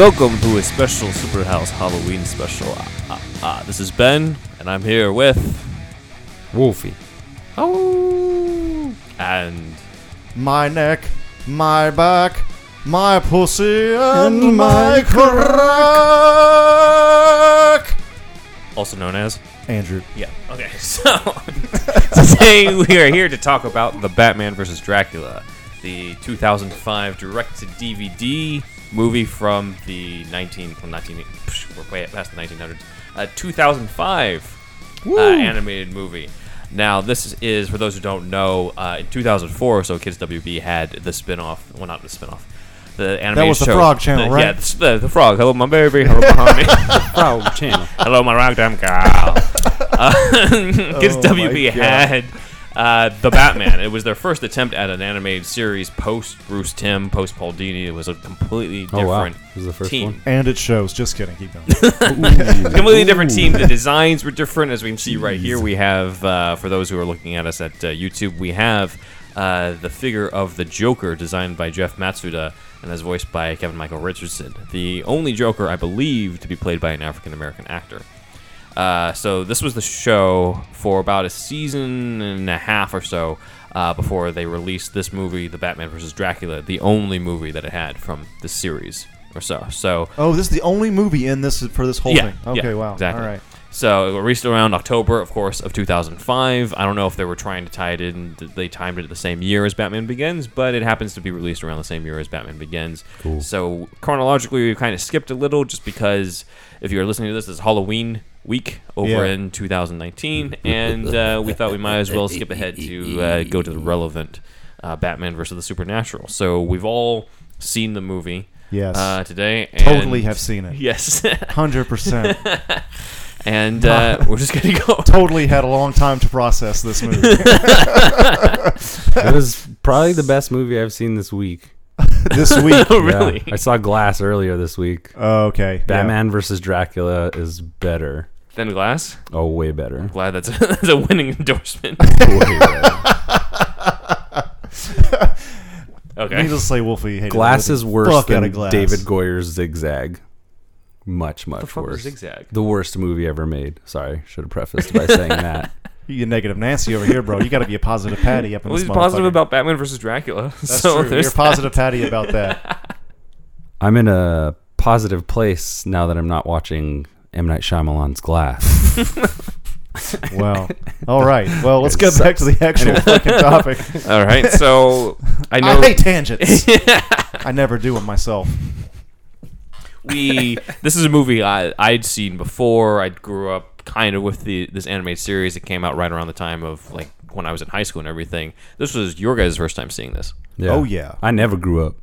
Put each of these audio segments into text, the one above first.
Welcome to a special Super House Halloween special. Uh, uh, uh, this is Ben, and I'm here with Wolfie. oh, and My neck, my back, my pussy, and my crack. also known as Andrew. yeah. Okay, so today we are here to talk about the Batman vs. Dracula, the 2005 direct-to-DVD movie from the 19 well, 19 we're way past the 1900s. Uh, 2005 uh, animated movie. Now, this is for those who don't know. Uh, in 2004, so Kids WB had the spin-off. Well, not the spin-off. The animated That was the show. Frog Channel, the- right? Yeah, the, the, the frog. Hello, my baby. Hello, my honey. Frog Channel. Hello, my ragtime girl. Uh, Kids Oh, WB my God. had uh, the Batman. It was their first attempt at an animated series post Bruce Timm, post Paul Dini. It was a completely Oh, wow. different was the first team. one? And it shows. Just kidding. Keep going. completely different team. The designs were different, as we can see right here. We have, uh, for those who are looking at us at uh, YouTube, we have uh, the figure of the Joker, designed by Jeff Matsuda and as voiced by Kevin Michael Richardson. The only Joker, I believe, to be played by an African American actor. Uh, so this was the show for about a season and a half or so uh, before they released this movie, The Batman vs. Dracula, the only movie that it had from the series or so. So Oh, this is the only movie in this for this whole yeah, thing. Okay, yeah, wow. exactly. All right. So it released around October, of course, of 2005. I don't know if they were trying to tie it in. They timed it the same year as Batman Begins, but it happens to be released around the same year as Batman Begins. Cool. So chronologically, we kind of skipped a little, just because if you're listening to this, it's Halloween week over Yeah. in 2019, and uh, we thought we might as well skip ahead to uh, go to the relevant uh, Batman versus the Supernatural. So we've all seen the movie Yes. uh, today. totally have seen it. Yes. Hundred percent. and uh, we're just gonna go. Totally had a long time to process this movie. It was probably the best movie I've seen this week. this week. Oh, really? Yeah. I saw Glass earlier this week. Oh, Okay. yeah. Batman versus Dracula is better. Thin glass. Oh, way better. I'm glad that's a, that's a winning endorsement. way better. Okay. Needless to say, Wolfie hated Glass the is worse fuck than outta Glass. David Goyer's Zigzag. Much, much fuck was worse. Zigzag? The worst movie ever made. Sorry, should have prefaced by saying that. You negative Nancy over here, bro. You got to be a positive Patty up in Well, this he's positive about Batman versus Dracula. That's so true. there's You're positive Patty about that. I'm in a positive place now that I'm not watching M Night Shyamalan's Glass. Wow. All right. Well, let's It get back to the actual fucking topic. All right. So I I, know hate tangents. I never do them myself. we. This is a movie I I'd seen before. I grew up kind of with the this animated series that came out right around the time of like when I was in high school and everything. This was your guys' first time seeing this. Yeah. Oh, yeah. I never grew up.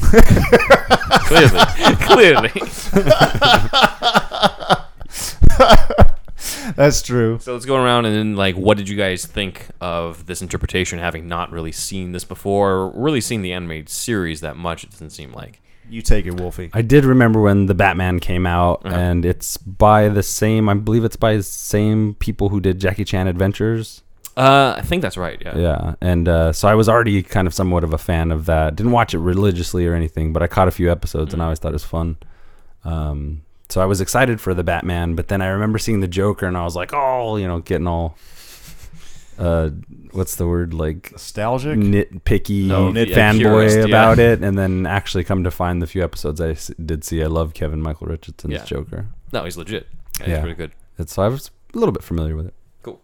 Clearly, clearly. That's true. So let's go around and then, like, what did you guys think of this interpretation, having not really seen this before, or really seen the animated series that much? It doesn't seem like. You take it, Wolfie. I did remember when the Batman came out, Uh-huh. and it's by the same. I believe it's by the same people who did Jackie Chan Adventures. Uh, I think that's right. Yeah. Yeah, and uh, so I was already kind of somewhat of a fan of that. Didn't watch it religiously or anything, but I caught a few episodes and I always thought it was fun. Um, so I was excited for the Batman, but then I remember seeing the Joker and I was like, oh, you know, getting all, uh, what's the word like Nostalgic. nitpicky No, nit- fanboy yeah. about it, and then actually come to find the few episodes I did see, I love Kevin Michael Richardson's Yeah. Joker. No, he's legit. Yeah, Yeah. He's pretty good. And so I was a little bit familiar with it. Cool.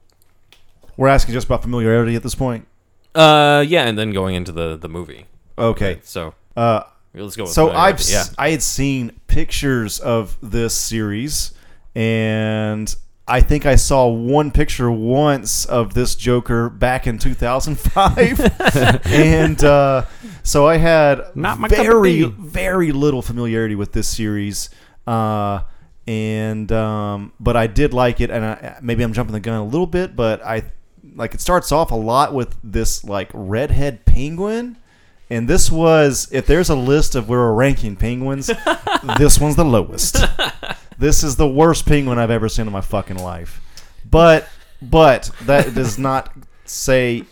We're asking just about familiarity at this point. Uh, yeah, and then going into the the movie. Okay. So Uh, let's go. With so. I've s- yeah. I had seen pictures of this series, and I think I saw one picture once of this Joker back in 2005, and uh, so I had Not my very very little familiarity with this series. Uh, and um, but I did like it, and I, maybe I'm jumping the gun a little bit, but I like it starts off a lot with this like redhead penguin. And this was, if there's a list of where we're ranking penguins, this one's the lowest. This is the worst penguin I've ever seen in my fucking life. But, but that does not say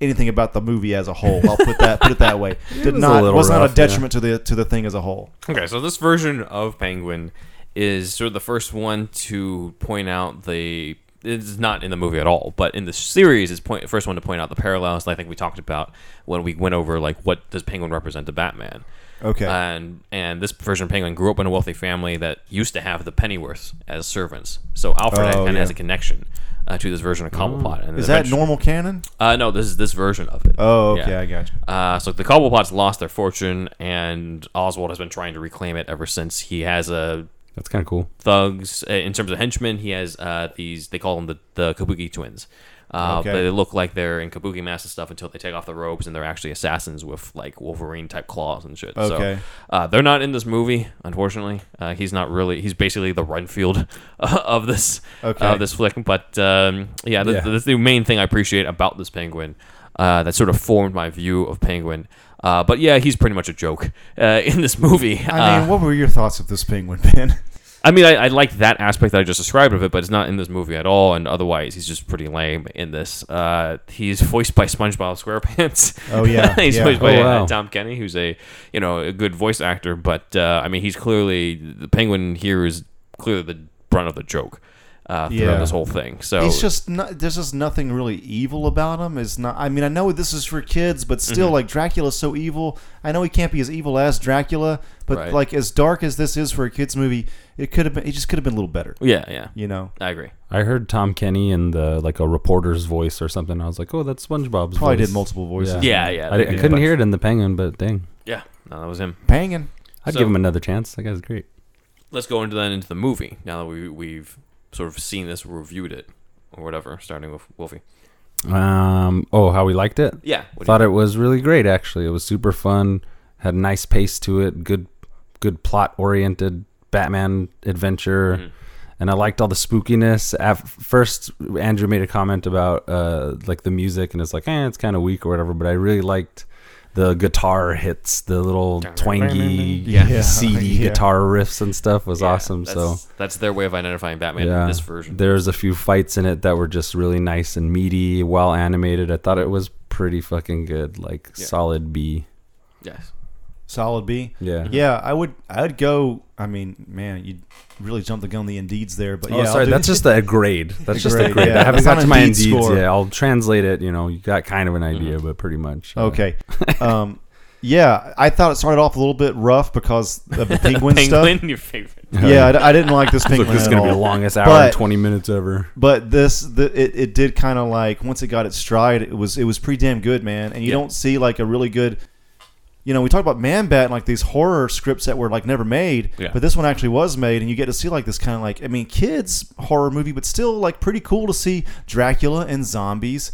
anything about the movie as a whole. I'll put that put it that way. Did was not little was not a detriment to the to the thing as a whole. Okay, so this version of Penguin is sort of the first one to point out the. It's not in the movie at all, but in the series, is point first one to point out the parallels. I think we talked about when we went over like what does Penguin represent to Batman. Okay. And and this version of Penguin grew up in a wealthy family that used to have the Pennyworths as servants. So Alfred Oh, kind of yeah. has a connection uh, to this version of Cobblepot. And is that normal canon? Uh, no, this is this version of it. Oh, okay, Yeah. I got you. Uh, so the Cobblepots lost their fortune, and Oswald has been trying to reclaim it ever since. He has a That's kind of cool. thugs uh, in terms of henchmen. He has uh, these. They call them the the Kabuki twins. Uh, Okay. They look like they're in kabuki masks and stuff until they take off the robes, and they're actually assassins with like Wolverine type claws and shit. Okay. So uh, they're not in this movie, unfortunately. Uh, he's not really. He's basically the Renfield of this Okay. of this flick. But um, yeah, th- Yeah. that's the main thing I appreciate about this penguin. Uh, that sort of formed my view of Penguin. Uh, but yeah, he's pretty much a joke uh, in this movie. I Uh, mean, what were your thoughts of this penguin, Ben? I mean, I, I like that aspect that I just described of it, but it's not in this movie at all. And otherwise, he's just pretty lame in this. Uh, he's voiced by SpongeBob SquarePants. Oh, yeah, he's yeah. voiced by Oh, uh. Tom Kenny, who's a you know a good voice actor. But uh, I mean, he's clearly the Penguin here is clearly the brunt of the joke uh, throughout Yeah. this whole thing. So He's just not, there's just nothing really evil about him. Is not. I mean, I know this is for kids, but still, Mm-hmm. like Dracula's so evil. I know he can't be as evil as Dracula, but Right. like as dark as this is for a kids movie, it could have been. It just could have been a little better. yeah, yeah, You know, I agree. I heard Tom Kenny in the like a reporter's voice or something. I was like, oh, that's SpongeBob's probably voice. did multiple voices. Yeah, yeah. I, I couldn't bunch. hear it in the Penguin, but dang, Yeah, no, that was him. Banging. I'd So- give him another chance. That guy's great. Let's go into then into the movie now that we we've sort of seen this, reviewed it, or whatever. Starting with Wolfie. Um, oh, how we liked it? Yeah, what do you Thought it was really great. Actually, it was super fun. Had a nice pace to it. Good, good plot oriented Batman adventure. Mm-hmm. And I liked all the spookiness. At first, Andrew made a comment about uh, like the music, and it's like, eh, it's kind of weak or whatever. But I really liked the guitar hits, the little twangy, Yeah. seedy Yeah. guitar riffs and stuff was Yeah, awesome. So that's, that's their way of identifying Batman in this version. there's a few fights in it that were just really nice and meaty, well animated. I thought it was pretty fucking good, like Yeah. solid B. yes. Solid B. Yeah. Yeah, I would. I would go. I mean, man, you really jumped the gun on the Indeeds there, but Oh, yeah, sorry. That's just a grade. That's just a grade, grade. yeah. I haven't That's got to my Indeed Indeeds score. yet. I'll translate it. You know, you got kind of an idea, but pretty much. uh, Okay. Um, yeah, I thought it started off a little bit rough because of the penguin, Penguin, stuff. your favorite. Yeah, I didn't like this penguin. Look, penguin this is gonna be the longest hour But- and twenty minutes ever. But this, the, it, it did kind of like once it got its stride, it was it was pretty damn good, man. And you Yeah. don't see like a really good, you know, we talked about Man Bat and like these horror scripts that were like never made, Yeah. but this one actually was made, and you get to see like this kind of like I mean, kids horror movie, but still like pretty cool to see Dracula and zombies.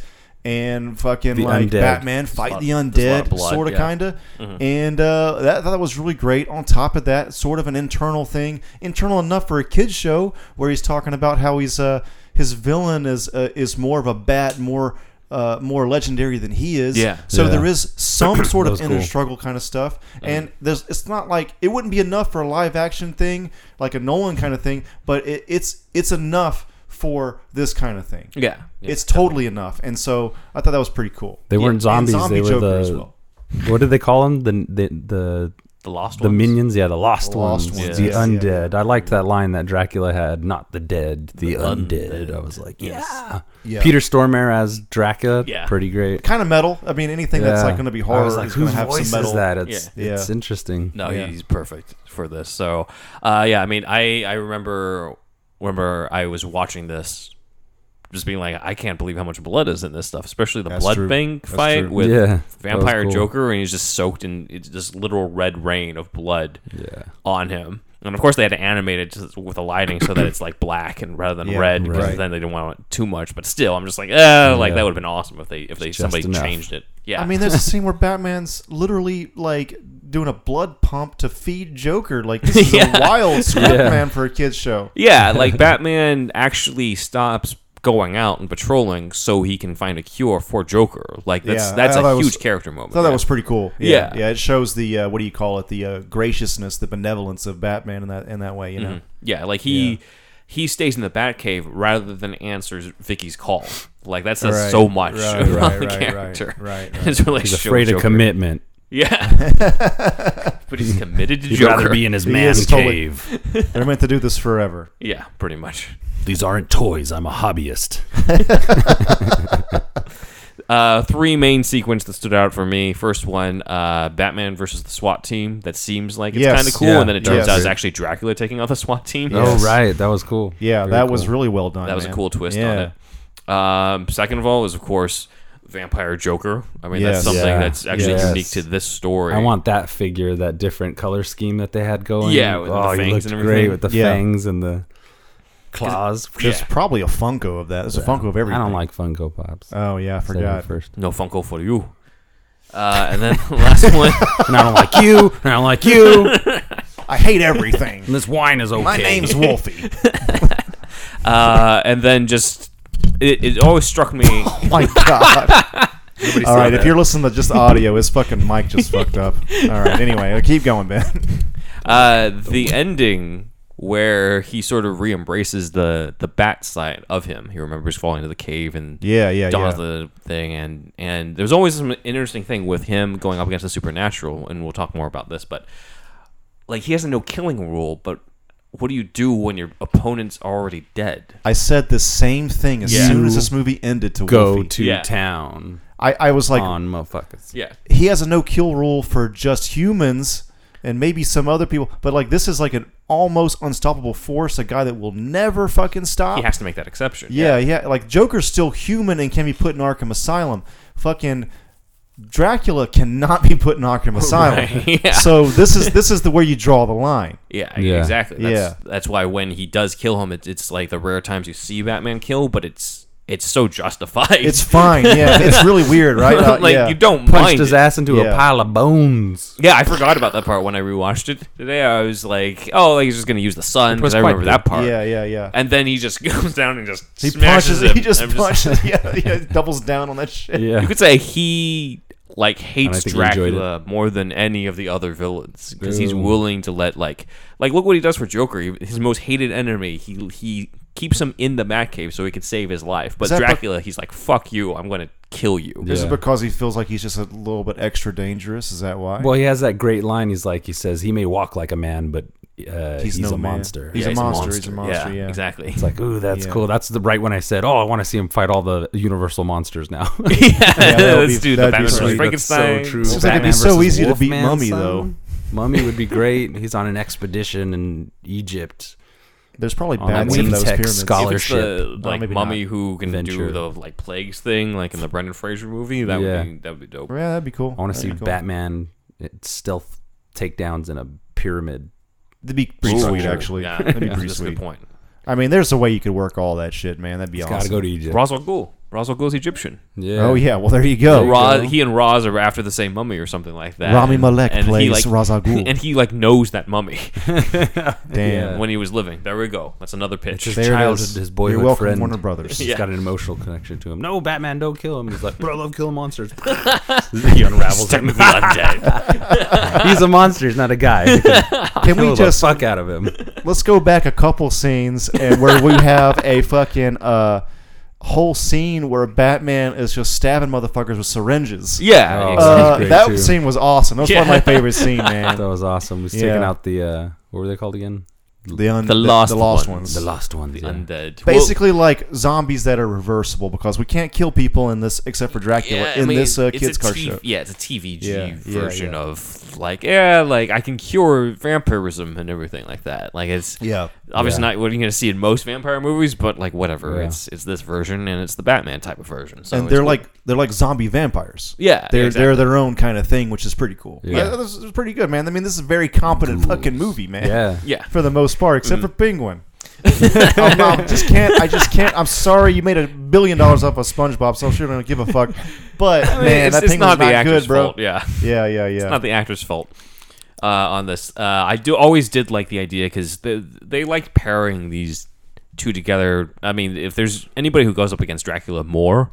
And fucking The like undead. Batman fight lot- the there's a undead, of blood, sort of, yeah. kind of, and uh, that that was really great. On top of that, sort of an internal thing, internal enough for a kids show, where he's talking about how he's uh, his villain is uh, is more of a bat, more uh, more legendary than he is. Yeah. So Yeah. there is some sort of inner cool. struggle kind of stuff, and there's it's not like it wouldn't be enough for a live action thing like a Nolan kind of thing, but it, it's it's enough for this kind of thing. Yeah. yeah. It's totally enough, and so I thought that was pretty cool. They weren't And zombies. zombie they were Joker the as well. what did they call them? The the the the lost the ones. minions. Yeah, the lost, The lost ones. ones, The yes, yeah. undead. I liked that line that Dracula had. Not the dead, the, undead. undead. I was like, Yes. yeah. Yeah. Peter Stormare as Dracula. Yeah. Pretty great. kind of metal. I mean, anything that's Yeah. like going to be I horror was like, is going to have voice some metal. is that? It's Yeah. it's interesting. No, Yeah. he's perfect for this. So, uh, yeah, I mean, I I remember remember I was watching this, just being like, I can't believe how much blood is in this stuff, especially the That's blood true. bank That's fight true. with Yeah, that was Vampire cool. Joker, and he's just soaked in it's this literal red rain of blood Yeah. on him. And of course, they had to animate it just with the lighting so that it's like black and rather than Yeah, red, because right. then they didn't want it too much. But still, I'm just like, eh, like Yeah. that would have been awesome if they if they Just somebody enough. changed it. Yeah, I mean, there's a scene where Batman's literally like doing a blood pump to feed Joker. Like this is Yeah. a wild script, Yeah. man, for a kids show. Yeah, like Batman actually stops going out and patrolling so he can find a cure for Joker. Like that's Yeah, that's I thought a was- huge character moment. I thought that was pretty cool. Yeah, Yeah. yeah. It shows the uh, what do you call it? The uh, graciousness, the benevolence of Batman in that in that way. You know. Mhm. Yeah, like he he stays in the Batcave rather than answers Vicky's call. Like that says Right, so much right, about right, the character. right, right, His relationship He's afraid with of commitment. Yeah, but he's committed to He'd Joker. rather be in his He man is totally- cave. They're meant to do this forever. yeah, pretty much. These aren't toys. I'm a hobbyist. Uh, three main sequence that stood out for me. First one, uh, Batman versus the SWAT team. That seems like it's Yes. kind of cool, Yeah, and then it turns was out it's actually Dracula taking on the SWAT team. Yes. Oh right, that was cool. Yeah, Very that was cool. really well done. That was a man. cool twist yeah. on it. Um, second of all is of course Vampire Joker. I mean Yes. that's something Yeah. that's actually Yes. unique to this story. I want that figure, that different color scheme that they had going. Yeah, with the oh, he fangs looked and great with the Yeah. fangs and the claws. There's Yeah. probably a Funko of that. There's a Funko of everything. I don't like Funko Pops. Oh yeah, I Said it forgot. first. no Funko for you. Uh, and then the last one. And I don't like you. And I don't like you. I hate everything. And this wine is okay. My name's Wolfie. Uh, and then just it, it always struck me. oh my god. All right, if you're listening to just audio, his fucking mic just fucked up. All right, anyway, keep going, Ben. Uh, the ending where he sort of re-embraces the the bat side of him. He remembers falling into the cave and Yeah, yeah, dons yeah. the thing, and and there's always some interesting thing with him going up against the supernatural, and we'll talk more about this. But like he has a no killing rule, but what do you do when your opponent's already dead? I said the same thing as Yeah. soon as this movie ended to go Wolfie. to Yeah. town I, I was like, on motherfuckers. Yeah, he has a no kill rule for just humans and maybe some other people, but like this is like an almost unstoppable force, a guy that will never fucking stop. he has to make that exception. Yeah, yeah. Like Joker's still human and can be put in Arkham Asylum. Fucking Dracula cannot be put in Arkham Asylum. Right, yeah. So this is this is the where you draw the line. Yeah, Yeah. exactly. That's, Yeah. that's why when he does kill him, it's, it's like the rare times you see Batman kill, but it's it's so justified. It's fine. Yeah, it's really weird, right? Uh, like yeah. you don't Punched mind his it. ass into Yeah. a pile of bones. Yeah, I forgot about that part when I rewatched it today. I was like, oh, like he's just gonna use the sun because I remember good. that part. Yeah, yeah, yeah. And then he just goes down and just He smashes punches. him. He just I'm punches. yeah, yeah, doubles down on that shit. Yeah. You could say he like hates think he enjoyed Dracula more than any of the other villains because he's willing to let like like look what he does for Joker. His most hated enemy. He he keeps him in the Batcave so he could save his life. But that be- Dracula, he's like, "Fuck you! I'm gonna kill you." Is Yeah. it because he feels like he's just a little bit extra dangerous? Is that why? Well, he has that great line. He's like, he says, he may walk like a man, but uh, he's, no a man. monster. He's Yeah, a monster. He's a monster. Yeah, exactly. It's like, ooh, that's Yeah. cool. That's the right when I said, oh, I want to see him fight all the Universal monsters now. yeah, that would let's be- do the that'd Batman sweet. Frankenstein. That's so true. Seems like it'd be Batman so versus easy to beat Mummy, son. though. Mummy would be great. He's on an expedition in Egypt. There's probably On bats in those Tech pyramids. scholar- If it's the Scholarship. like maybe mummy not. who can Venture. do the like plagues thing, like in the Brendan Fraser movie, that Yeah. would be that would be dope. Yeah, that'd be cool. I want to see That'd be cool. Batman uh, stealth takedowns in a pyramid. That'd be pretty Ooh, sweet, actually. Yeah, That'd be that's, pretty that's a sweet. good point. I mean, there's a way you could work all that shit, man. That'd be He's awesome. got to go to Egypt. Ra's al Ghul. Ra's al Ghul's Egyptian. yeah. Oh yeah, well there you go. Ra, go. he and Ra's are after the same mummy or something like that. Rami Malek and he, plays like, Ra's al Ghul. and he like knows that mummy Damn. Yeah. when he was living. There we go. That's another pitch. His There childhood, his boyhood You're welcome, friend. Warner Brothers. He's Yeah. got an emotional connection to him. No, Batman, don't kill him. He's like, but I love killing monsters. he unravels him. Technically undead. He's a monster. He's not a guy. Can we just fuck out of him? let's go back a couple scenes and where we have a fucking uh whole scene where Batman is just stabbing motherfuckers with syringes. yeah, Oh. Uh, great, that too. scene was awesome. That was one of my favorite scenes, man. That was awesome. He's Yeah. taking out the uh, what were they called again? The, un- The last the lost ones. ones. The lost ones. yeah. undead. Basically, like zombies that are reversible because we can't kill people in this except for Dracula Yeah, I in mean, this uh, kids a car T- show. Yeah, it's a TVG Yeah, yeah, version yeah. of like, yeah, like I can cure vampirism and everything like that. Like it's Yeah. obviously Yeah. not what you're gonna see in most vampire movies, but like whatever. Yeah. It's it's this version and it's the Batman type of version. So and they're cool. like they're like zombie vampires. yeah, They're exactly. they're their own kind of thing, which is pretty cool. Yeah. This is pretty good, man. I mean, this is a very competent fucking movie, man. Yeah. yeah. For the most part, except Mm. for Penguin. I'm not, just can't. I just can't. I'm sorry. You made a billion dollars off of SpongeBob, so I'm sure I don't give a fuck. But I mean, man, it's, that it's thing not was the not actor's good, bro. fault. Yeah. Yeah, yeah, yeah. It's not the actor's fault uh, on this. Uh, I do always did like the idea because they, they liked pairing these two together. I mean, if there's anybody who goes up against Dracula more,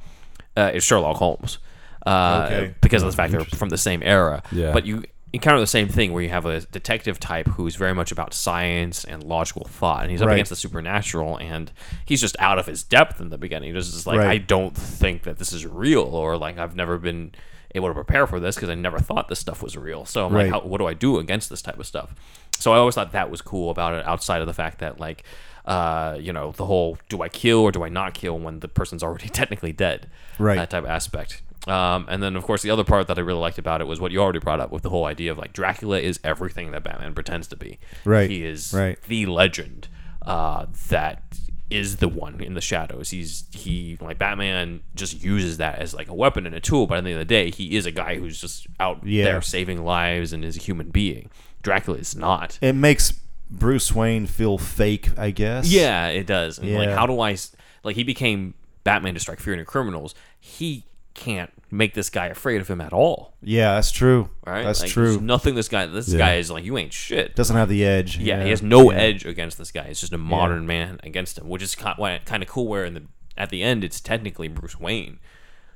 uh, it's Sherlock Holmes. Uh, Okay. Because of the fact they're from the same era. Yeah. But you encounter the same thing where you have a detective type who's very much about science and logical thought, and he's up Right. against the supernatural, and he's just out of his depth in the beginning. He's just like, Right. I don't think that this is real, or like I've never been able to prepare for this because I never thought this stuff was real. So I'm Right. like, how, what do I do against this type of stuff? So I always thought that was cool about it, outside of the fact that like. Uh, you know the whole do I kill or do I not kill when the person's already technically dead, Right. That type of aspect. Um, and then, of course, the other part that I really liked about it was what you already brought up with the whole idea of like Dracula is everything that Batman pretends to be. Right, He is right. the legend uh, that is the one in the shadows. He's he like Batman just uses that as like a weapon and a tool, but at the end of the day, he is a guy who's just out Yeah. there saving lives and is a human being. Dracula is not. It makes Bruce Wayne feel fake, I guess. Yeah, it does. And like, Yeah. how do I like? He became Batman to strike fear into criminals. He can't make this guy afraid of him at all. Yeah, that's true. Right? That's Like, true. Nothing. This guy. This Yeah. guy is like you ain't shit. Doesn't have the edge. Yeah, he has no Yeah. edge against this guy. It's just a modern man against him, which is kind of cool. Where in the at the end, it's technically Bruce Wayne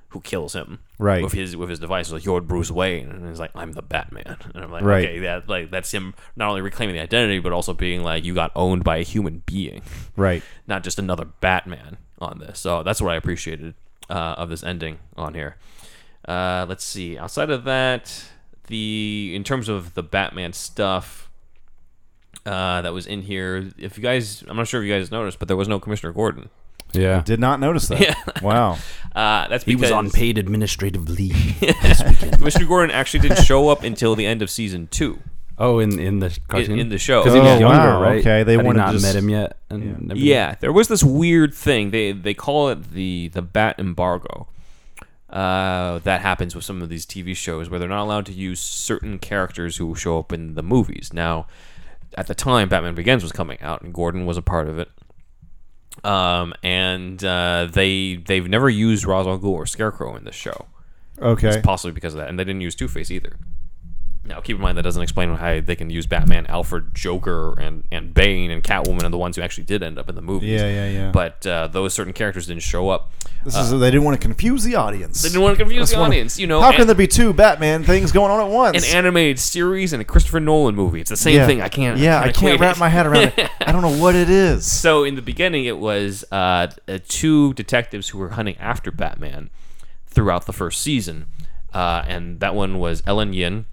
who kills him, Right. With his with his device, like you're Bruce Wayne, and he's like, I'm the Batman, and I'm like, Right. okay, that like that's him not only reclaiming the identity, but also being like, you got owned by a human being, Right. not just another Batman on this. So that's what I appreciated uh, of this ending on here. Uh, let's see. Outside of that, the in terms of the Batman stuff uh, that was in here, if you guys, I'm not sure if you guys noticed, but there was no Commissioner Gordon. Yeah. Did not notice that. Yeah. Wow. Uh, that's He because was on paid administrative leave. Commissioner Gordon actually didn't show up until the end of season two. Oh, in in the cartoon. in the show. because he Oh, was younger, wow, right? okay, they Had he wanted not just- met him yet. And everything? Yeah, there was this weird thing. They they call it the the bat embargo. Uh, that happens with some of these TV shows where they're not allowed to use certain characters who show up in the movies. Now, at the time, Batman Begins was coming out, and Gordon was a part of it. Um, and uh, they they've never used Ra's al Ghul or Scarecrow in this show. Okay. possibly because of that, and they didn't use Two Face either. Now, keep in mind that doesn't explain how they can use Batman, Alfred, Joker, and and Bane and Catwoman are the ones who actually did end up in the movies. Yeah, yeah, yeah. But uh, those certain characters didn't show up. This is they didn't want to confuse the audience. They didn't want to confuse the audience. You know, How an- can there be two Batman things going on at once? an animated series and a Christopher Nolan movie? It's the same yeah. thing. I can't. Yeah, I can't wrap it. my head around it. I don't know what it is. So in the beginning, it was uh, uh, two detectives who were hunting after Batman throughout the first season, uh, and that one was Ellen Yin,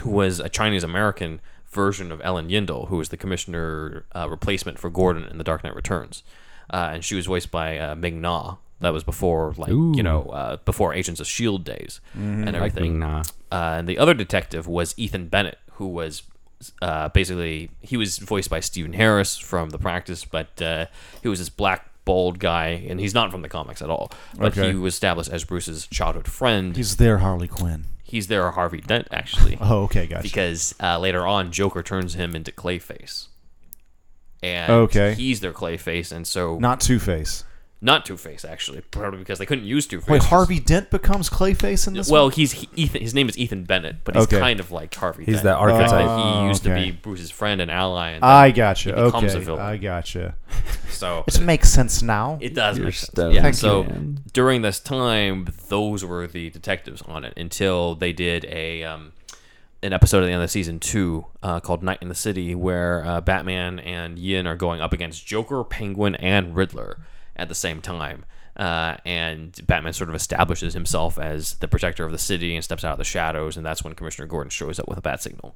who was a Chinese American version of Ellen Yindel, who was the commissioner uh, replacement for Gordon in The Dark Knight Returns, uh, and she was voiced by uh, Ming Na. That was before, like you know, uh, before Agents of Shield days and everything. Na. Uh, and the other detective was Ethan Bennett, who was uh, basically he was voiced by Stephen Harris from The Practice, but uh, he was this black bald guy, and he's not from the comics at all. But Okay. he was established as Bruce's childhood friend. He's, He's there, Harley Quinn. There, Harvey Dent actually, Oh, okay, gotcha. because uh, later on Joker turns him into Clayface. And Okay. he's their Clayface, and so Not Two Face. Two Face actually, probably because they couldn't use Two Face. Wait, Harvey Dent becomes Clayface in this. Well, one? he's he, Ethan. His name is Ethan Bennett, but he's Okay. kind of like Harvey. He's Dent. that archetype. he used okay. to be Bruce's friend and ally, and I gotcha. he becomes a Okay, villain. I gotcha. so It makes sense now. it does You're make sense. stoned. Yeah. Thank so you, man. during this time, those were the detectives on it until they did a um, an episode at the end of season two uh, called Night in the City, where uh, Batman and Yin are going up against Joker, Penguin, and Riddler at the same time. Uh, and Batman sort of establishes himself as the protector of the city and steps out of the shadows, and that's when Commissioner Gordon shows up with a bat signal.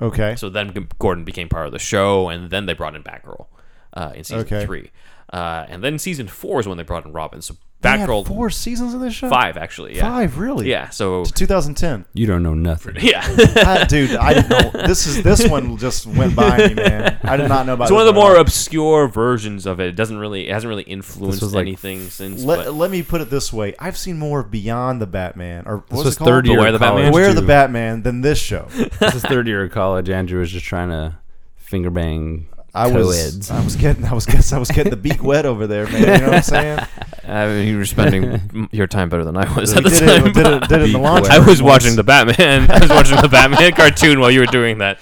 Okay. So then Gordon became part of the show, and then they brought in Batgirl uh, in season Okay. three. Uh, and then season four is when they brought in Robin. So Batgirl four seasons of this show. five actually. Yeah. Five, really? Yeah. So To 2010. You don't know nothing. yeah. Ah, dude, I didn't know. This is this one just went by me, man. I did not know about. It. It's one of the more all. obscure versions of it. It doesn't really, it hasn't really influenced like anything since. Let, but- let me put it this way: I've seen more Beyond the Batman, or This was it called? third year Beware of the Batman? college, Beware the. Batman than this show. this is third year of college. Andrew was just trying to finger bang I was, co-eds. I was getting, I was, guess, I was getting the beak wet over there, man. You know what I'm saying? I mean, you were spending your time better than I was at the did, time. it, did, it, did it in the Beak launch. wet. I was watching the Batman. I was watching the Batman cartoon while you were doing that.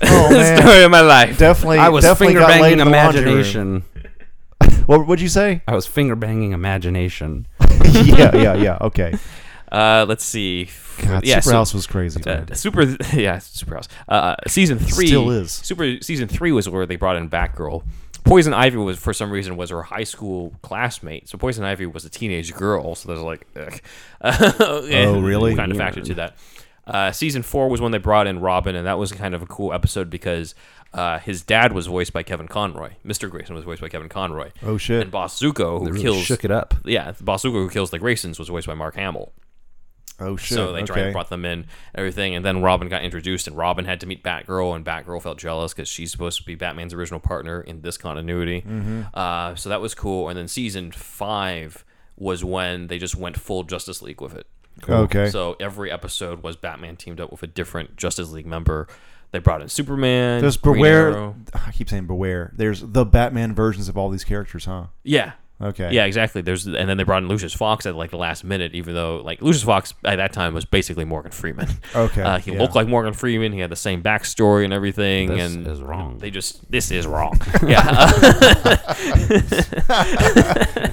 Oh man, story of my life. definitely. I was definitely finger banging in the imagination. What would you say? I was finger banging imagination. yeah, yeah, yeah. Okay. Uh, let's see. God, yeah, so- Superhouse was crazy. uh, super, yeah, Superhouse. Uh, season three Still is. Super season three was where they brought in Batgirl. Poison Ivy was for some reason was her high school classmate. So Poison Ivy was a teenage girl. So there's like, ugh. Oh, really? Kind of factored to that. Uh, season four was when they brought in Robin, and that was kind of a cool episode because uh, his dad was voiced by Kevin Conroy. Mr. Grayson was voiced by Kevin Conroy. Oh, shit. And Boss Zucco, who really kills shook it up. yeah, Boss Zucco, who kills the Graysons, was voiced by Mark Hamill. Oh shit. So they okay. brought them in, everything, and then Robin got introduced, and Robin had to meet Batgirl, and Batgirl felt jealous because she's supposed to be Batman's original partner in this continuity. Mm-hmm. Uh, so that was cool. And then season five was when they just went full Justice League with it. Okay. So every episode was Batman teamed up with a different Justice League member. They brought in Superman. There's beware. I keep saying beware. There's the Batman versions of all these characters, huh? Yeah. Okay. Yeah, exactly. There's and then they brought in Lucius Fox at like the last minute, even though like Lucius Fox at that time was basically Morgan Freeman. Okay, uh, he yeah. looked like Morgan Freeman. He had the same backstory and everything. This and is wrong. They just this is wrong. yeah,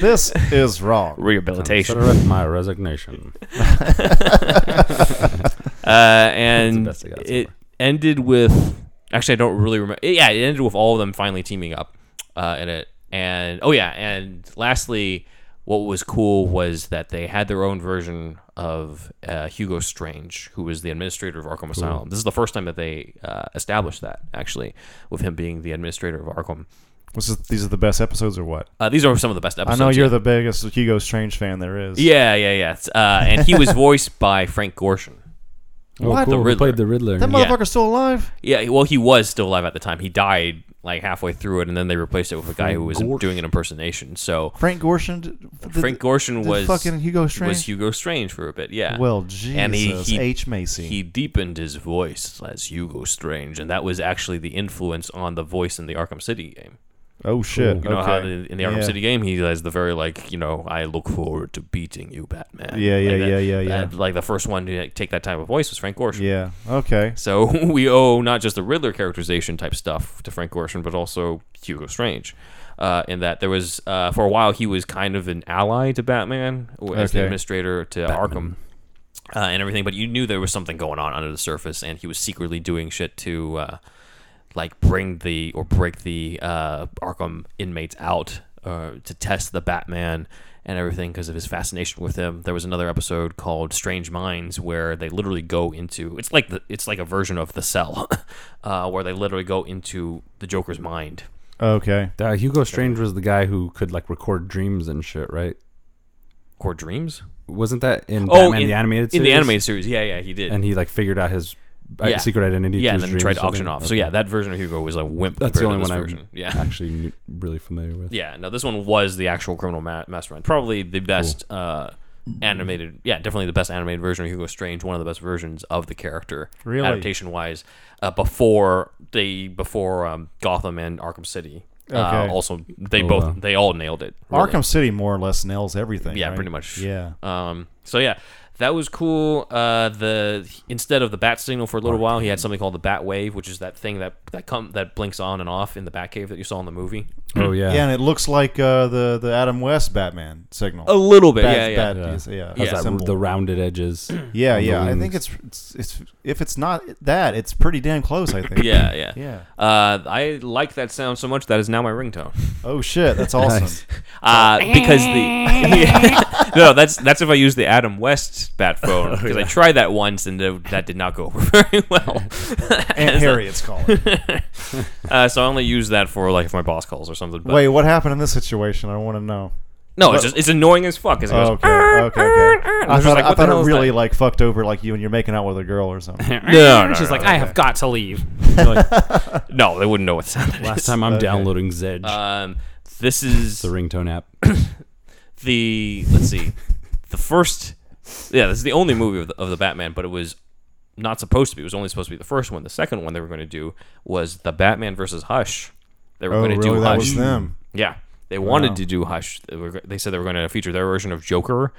This is wrong. rehabilitation. Consider it my resignation. Uh, and best I got so it ended with actually I don't really remember. Yeah, it ended with all of them finally teaming up uh, in it. And oh yeah, and lastly, what was cool was that they had their own version of uh, Hugo Strange, who was the administrator of Arkham Asylum. This is the first time that they uh, established that actually, with him being the administrator of Arkham. Was this, these are the best episodes or what? Uh, these are some of the best episodes. I know you're yeah. the biggest Hugo Strange fan there is. Yeah, yeah, yeah. Uh, and he was voiced by Frank Gorshin. Oh, What? cool. The Who Riddler. played the Riddler? That Yeah. motherfucker's still alive. Yeah, well, he was still alive at the time. He died like halfway through it, and then they replaced it with a guy who was Gorsh. doing an impersonation. So Frank Gorshin. did- Frank Gorshin did was fucking Hugo Strange. was Hugo Strange for a bit. Yeah. well, Jesus. and he, he H Macy. he deepened his voice as Hugo Strange, and that was actually the influence on the voice in the Arkham City game. Oh shit. You know how okay. the, in the Arkham Yeah. City game he has the very like you know I look forward to beating you, Batman. Yeah, yeah, Like that- yeah, yeah, yeah. that- like the first one to take that type of voice was Frank Gorshin. Yeah. Okay. So we owe not just the Riddler characterization type stuff to Frank Gorshin, but also Hugo Strange. Uh, in that there was uh, for a while he was kind of an ally to Batman or as the administrator to Arkham uh, and everything, but you knew there was something going on under the surface, and he was secretly doing shit to uh, like bring the or break the uh, Arkham inmates out uh, to test the Batman and everything because of his fascination with him. There was another episode called Strange Minds where they literally go into it's like the, it's like a version of the Cell, uh, where they literally go into the Joker's mind. Okay. Uh, Hugo Strange was the guy who could like record dreams and shit, right? Core Dreams. Wasn't that in Oh, Batman in the animated in series? the animated series, yeah, yeah, he did. and he like figured out his Yeah. secret identity. yeah, and then tried to auction something? off. So yeah, that version of Hugo was a wimp. that's the only one this I'm. Yeah, actually really familiar with. Yeah, no, this one was the actual criminal ma- mastermind. Probably the best uh, animated, yeah, definitely the best animated version of Hugo Strange. One of the best versions of the character, Really? adaptation wise. Uh, before they, before um, Gotham and Arkham City. Uh, Okay. also, they Oh, both wow. they all nailed it. really. Arkham City more or less nails everything. Yeah, right? pretty much. Yeah. Um, so yeah, that was cool. Uh, the instead of the bat signal for a little while, he had something called the bat wave, which is that thing that that come that blinks on and off in the Batcave that you saw in the movie. Oh yeah. Yeah, and it looks like uh, the the Adam West Batman signal. A little bit, Bad- yeah, yeah. bad Yeah. piece, yeah. Yeah. that, symbol. the rounded edges. yeah, on the yeah. I think it's, it's it's if it's not that, it's pretty damn close. I think. Yeah, yeah. Yeah. Uh, I like that sound so much that is now my ringtone. Oh shit, that's awesome. Nice. Uh, because the no, that's that's if I use the Adam West bat phone because I tried that once and uh, that did not go over very well. Aunt Harriet's calling. uh, so I only use that for like if my boss calls or something. But Wait, what happened in this situation? I want to know. no, it's just it's annoying as fuck. 'cause it Oh, goes, okay, okay, okay. and I it's just thought, like, I what the thought hell it is really that? like fucked over like you and you're making out with a girl or something. no, no, She's no, like, no, I have got to leave. You're like, no, they wouldn't know what sound it Last is. time I'm Okay. downloading Zedge, Um, this is the ringtone app. the let's see, the first. Yeah, this is the only movie of the, of the Batman, but it was not supposed to be. It was only supposed to be the first one. The second one they were going to do was the Batman versus Hush. They were oh, going to really? do That Hush. was them. Yeah, they wanted Wow. to do Hush. They, were, they said they were going to feature their version of Joker,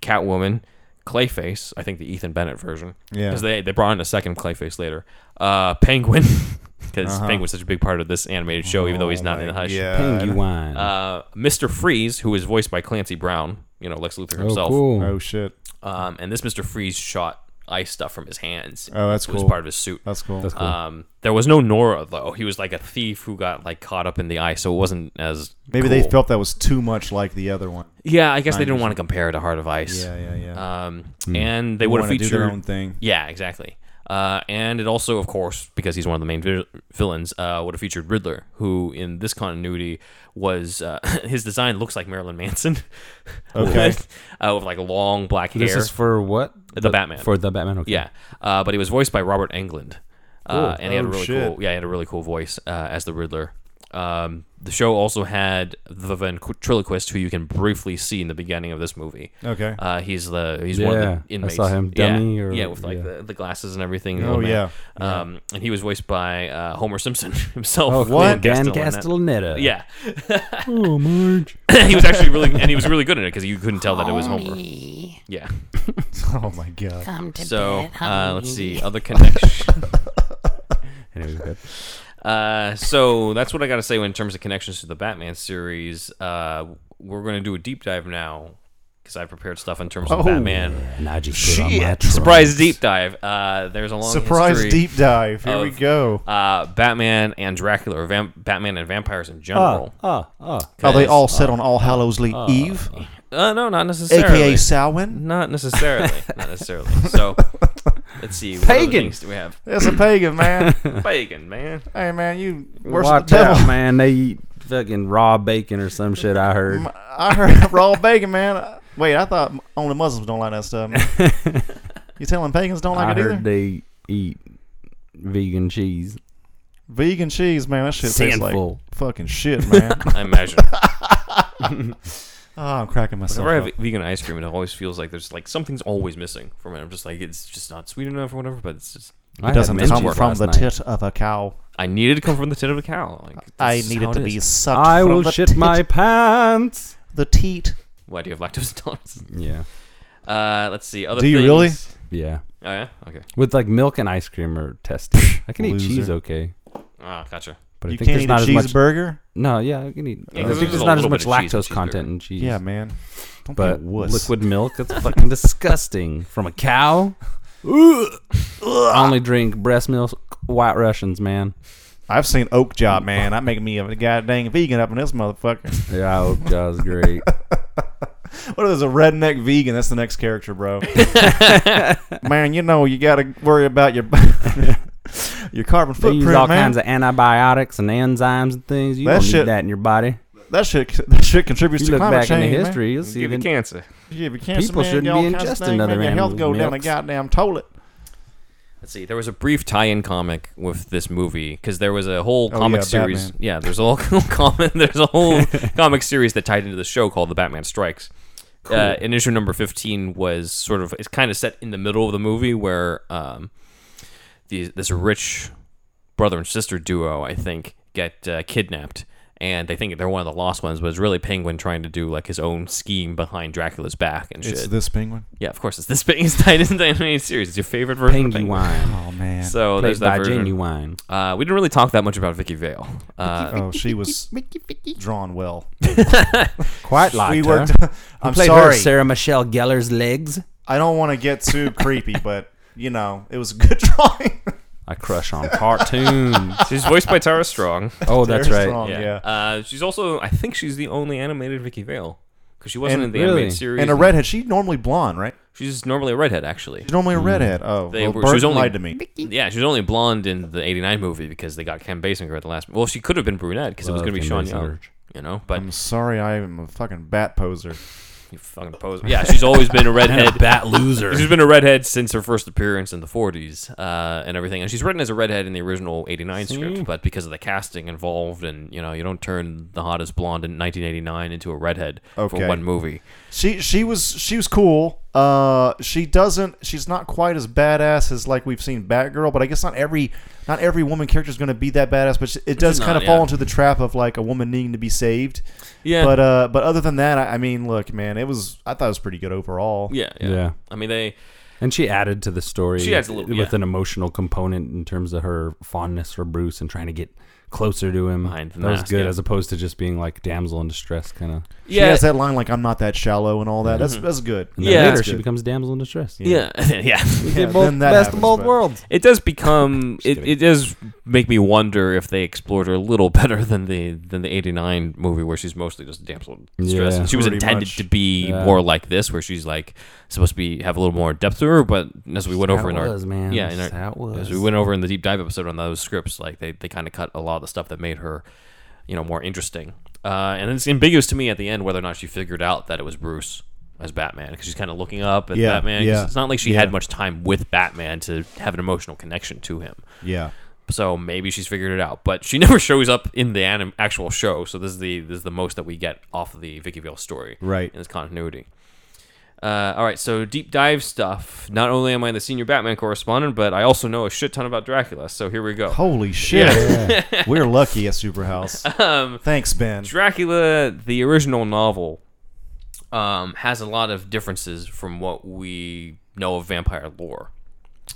Catwoman, Clayface. I think the Ethan Bennett version. Yeah. because they they brought in a second Clayface later. Uh, Penguin, because Uh-huh. Penguin's such a big part of this animated show, even though he's Oh not my- in the Hush. Yeah. Penguin. Uh, Mr. Freeze, who is voiced by Clancy Brown, you know Lex Luthor oh, himself. cool. Oh shit. Um, and this Mister Freeze shot ice stuff from his hands. Oh, that's It was part of his suit. That's cool. That's cool. Um, there was no Nora though. He was like a thief who got like caught up in the ice, so it wasn't as Maybe they felt that was too much like the other one. Yeah, I guess they didn't want to compare to Heart of Ice. Yeah, yeah, yeah. Um, and they would have wanna do featured their own thing. Yeah, exactly. Uh, and it also, of course, because he's one of the main vi- villains, uh, would have featured Riddler, who in this continuity was uh, his design looks like Marilyn Manson. Okay. with, uh, with like long black hair. This is for what? The Batman. For the Batman. Okay. Yeah, uh, but he was voiced by Robert Englund, uh, and he had a Oh, really shit. cool. Yeah, he had a really cool voice uh, as the Riddler. Um, the show also had the ventriloquist, who you can briefly see in the beginning of this movie. Okay. Uh, he's the he's one of Yeah, the I inmates. saw him, Yeah, dummy or- yeah, with like yeah. The, the glasses and everything. Oh, old yeah. Um, and he was voiced by uh, Homer Simpson himself. Oh, What? Dan Castellaneta. Castellaneta. Yeah, Oh, Marge. he was actually really, and he was really good in it because you couldn't tell that it was Homer. Yeah. oh my god. Come to So bed, uh, let's see other connection. Anyway, good. Uh, so that's what I got to say in terms of connections to the Batman series. Uh, we're going to do a deep dive now because I prepared stuff in terms of Oh. Batman. And I just Shit. Surprise deep dive. Uh, there's a long Surprise deep dive. Here we go. Uh, Batman and Dracula, or vam- Batman and vampires in Oh, general. oh, oh. Are they all set on All Hallows Eve, Uh, no, not necessarily. aka Samhain? Not necessarily. not necessarily. So, let's see. What Pagan. things do we have? It's a pagan man. Pagan, man. hey man, you worship Watch the devil. out, man. They eat fucking raw bacon or some shit. I heard. I heard raw bacon, man. Wait, I thought only Muslims don't like that stuff. Man. you telling pagans don't like I it either? heard they eat vegan cheese. Vegan cheese, man. That shit tastes like Sinful. fucking shit, man. I imagine. Oh, I'm cracking myself. Whenever I up. have vegan ice cream, it always feels like there's like something's always missing from it. I'm just like it's just not sweet enough or whatever. But it's just I It had doesn't mint come from the night. tit of a cow. I needed to come from the tit of a cow. Like I that's need to be is. sucked I from will the shit tit, my pants. the teat. Why do you have lactose intolerance? Yeah, Uh, let's see. Other Do you things. really? yeah. Oh yeah. Okay. With like milk and ice cream or tested. I can eat cheese okay, Ah, gotcha. But I you think can't there's eat not a as much. cheeseburger. No, yeah, I can eat. Yeah, I 'cause think there's there's a not as little much bit of cheese in lactose content in cheese. Yeah, man. Don't but be a wuss. liquid milk, that's fucking disgusting. From a cow. I only drink breast milk, White Russians, man. I've seen Okja, man. That make me a goddamn vegan up in this motherfucker. Yeah, oh, that was great. What is a redneck vegan? That's the next character, bro. man, you know you got to worry about your your carbon They footprint, use all man. kinds of antibiotics and enzymes and things. You That don't shit- need that in your body. that shit that shit contributes You to look climate back change. into man. history, you'll see Give you that cancer. Yeah, if you cancer, People man, shouldn't get all be kinds of ingesting things, other man. Your health animals' go down the milks. goddamn toilet. Let's see. There was a brief tie-in comic with this movie because there was a whole Oh, comic yeah, series. Batman. Yeah, there's a whole comic. There's a whole comic series that tied into the show called The Batman Strikes. Uh, and issue number 15 was sort of it's kind of set in the middle of the movie where um, these, this rich brother and sister duo, I think, get uh, kidnapped. And they think they're one of the lost ones, but it's really Penguin trying to do like his own scheme behind Dracula's back and shit. It's this penguin. yeah, of course, it's this thing. It's tied into the animated series. It's your favorite version of Penguin. Penguin. Oh man. So Played there's that by version. Genuine. Uh, we didn't really talk that much about Vicky Vale. Uh, oh, she was drawn well. Quite like we her. worked. I'm Played sorry. her Sarah Michelle Gellar's legs. I don't want to get too creepy, but you know, it was a good drawing. I crush on cartoons. she's voiced by Tara Strong. Oh, that's Very right. strong, yeah. yeah. Uh, she's also, I think she's the only animated Vicky Vale because she wasn't And in the really? animated series. And a redhead. She's normally blonde, right? She's normally a redhead, actually. She's normally a redhead. Oh, They well, were- she was Burton only- lied to me. Yeah, she was only blonde in the '89 movie because they got Kim Basinger at the last. Well, she could have been brunette because it was Love going to be Kim Sean Young. Basinger. You know, but I'm sorry, I am a fucking bat poser. You fucking pose. Yeah, she's always been a redhead. bat loser. She's been a redhead since her first appearance in the 40s uh, and everything. And she's written as a redhead in the original 89 script, but because of the casting involved and, you know, you don't turn the hottest blonde in 1989 into a redhead Okay. for one movie. She she was she was cool. Uh, she doesn't. She's not quite as badass as like we've seen Batgirl, but I guess not every not every woman character is going to be that badass. But she- it does kind of yeah. fall into the trap of like a woman needing to be saved. Yeah. But uh, but other than that, I, I mean, look, man, it was. I thought it was pretty good overall. yeah, yeah. Yeah. I mean, they. And she added to the story She adds a little- with yeah. an emotional component in terms of her fondness for Bruce and trying to get closer to him. Behind the that was good yeah. as opposed to just being like damsel in distress kind of. She has that line like "I'm not that shallow" and all that. That's Mm-hmm. that's good. And then Yeah. later That's she good. becomes damsel in distress. Yeah, yeah. Yeah, Get then that best happens, of both but- worlds. It does become it, kidding. it does make me wonder if they explored her a little better than the than the '89 movie where she's mostly just a damsel in distress. Yeah. She was Pretty intended much. to be Yeah. more like this, where she's like supposed to be have a little more depth to her. But as we went over in How our man. yeah, in our, That's was. as we went over in the deep dive episode on those scripts, like they, they kind of cut a lot of the stuff that made her, you know, more interesting. Uh, and it's ambiguous to me at the end whether or not she figured out that it was Bruce as Batman because she's kind of looking up at Yeah, Batman. yeah, It's not like she yeah. had much time with Batman to have an emotional connection to him. Yeah. So maybe she's figured it out, but she never shows up in the anim- actual show. So this is the this is the most that we get off of the Vicky Vale story, Right. In this continuity. Uh, all right, so deep dive stuff. Not only am I the senior Batman correspondent, but I also know a shit ton about Dracula. So here we go. Holy shit. We're lucky at Superhouse. Um, Thanks, Ben. Dracula, the original novel, um, has a lot of differences from what we know of vampire lore.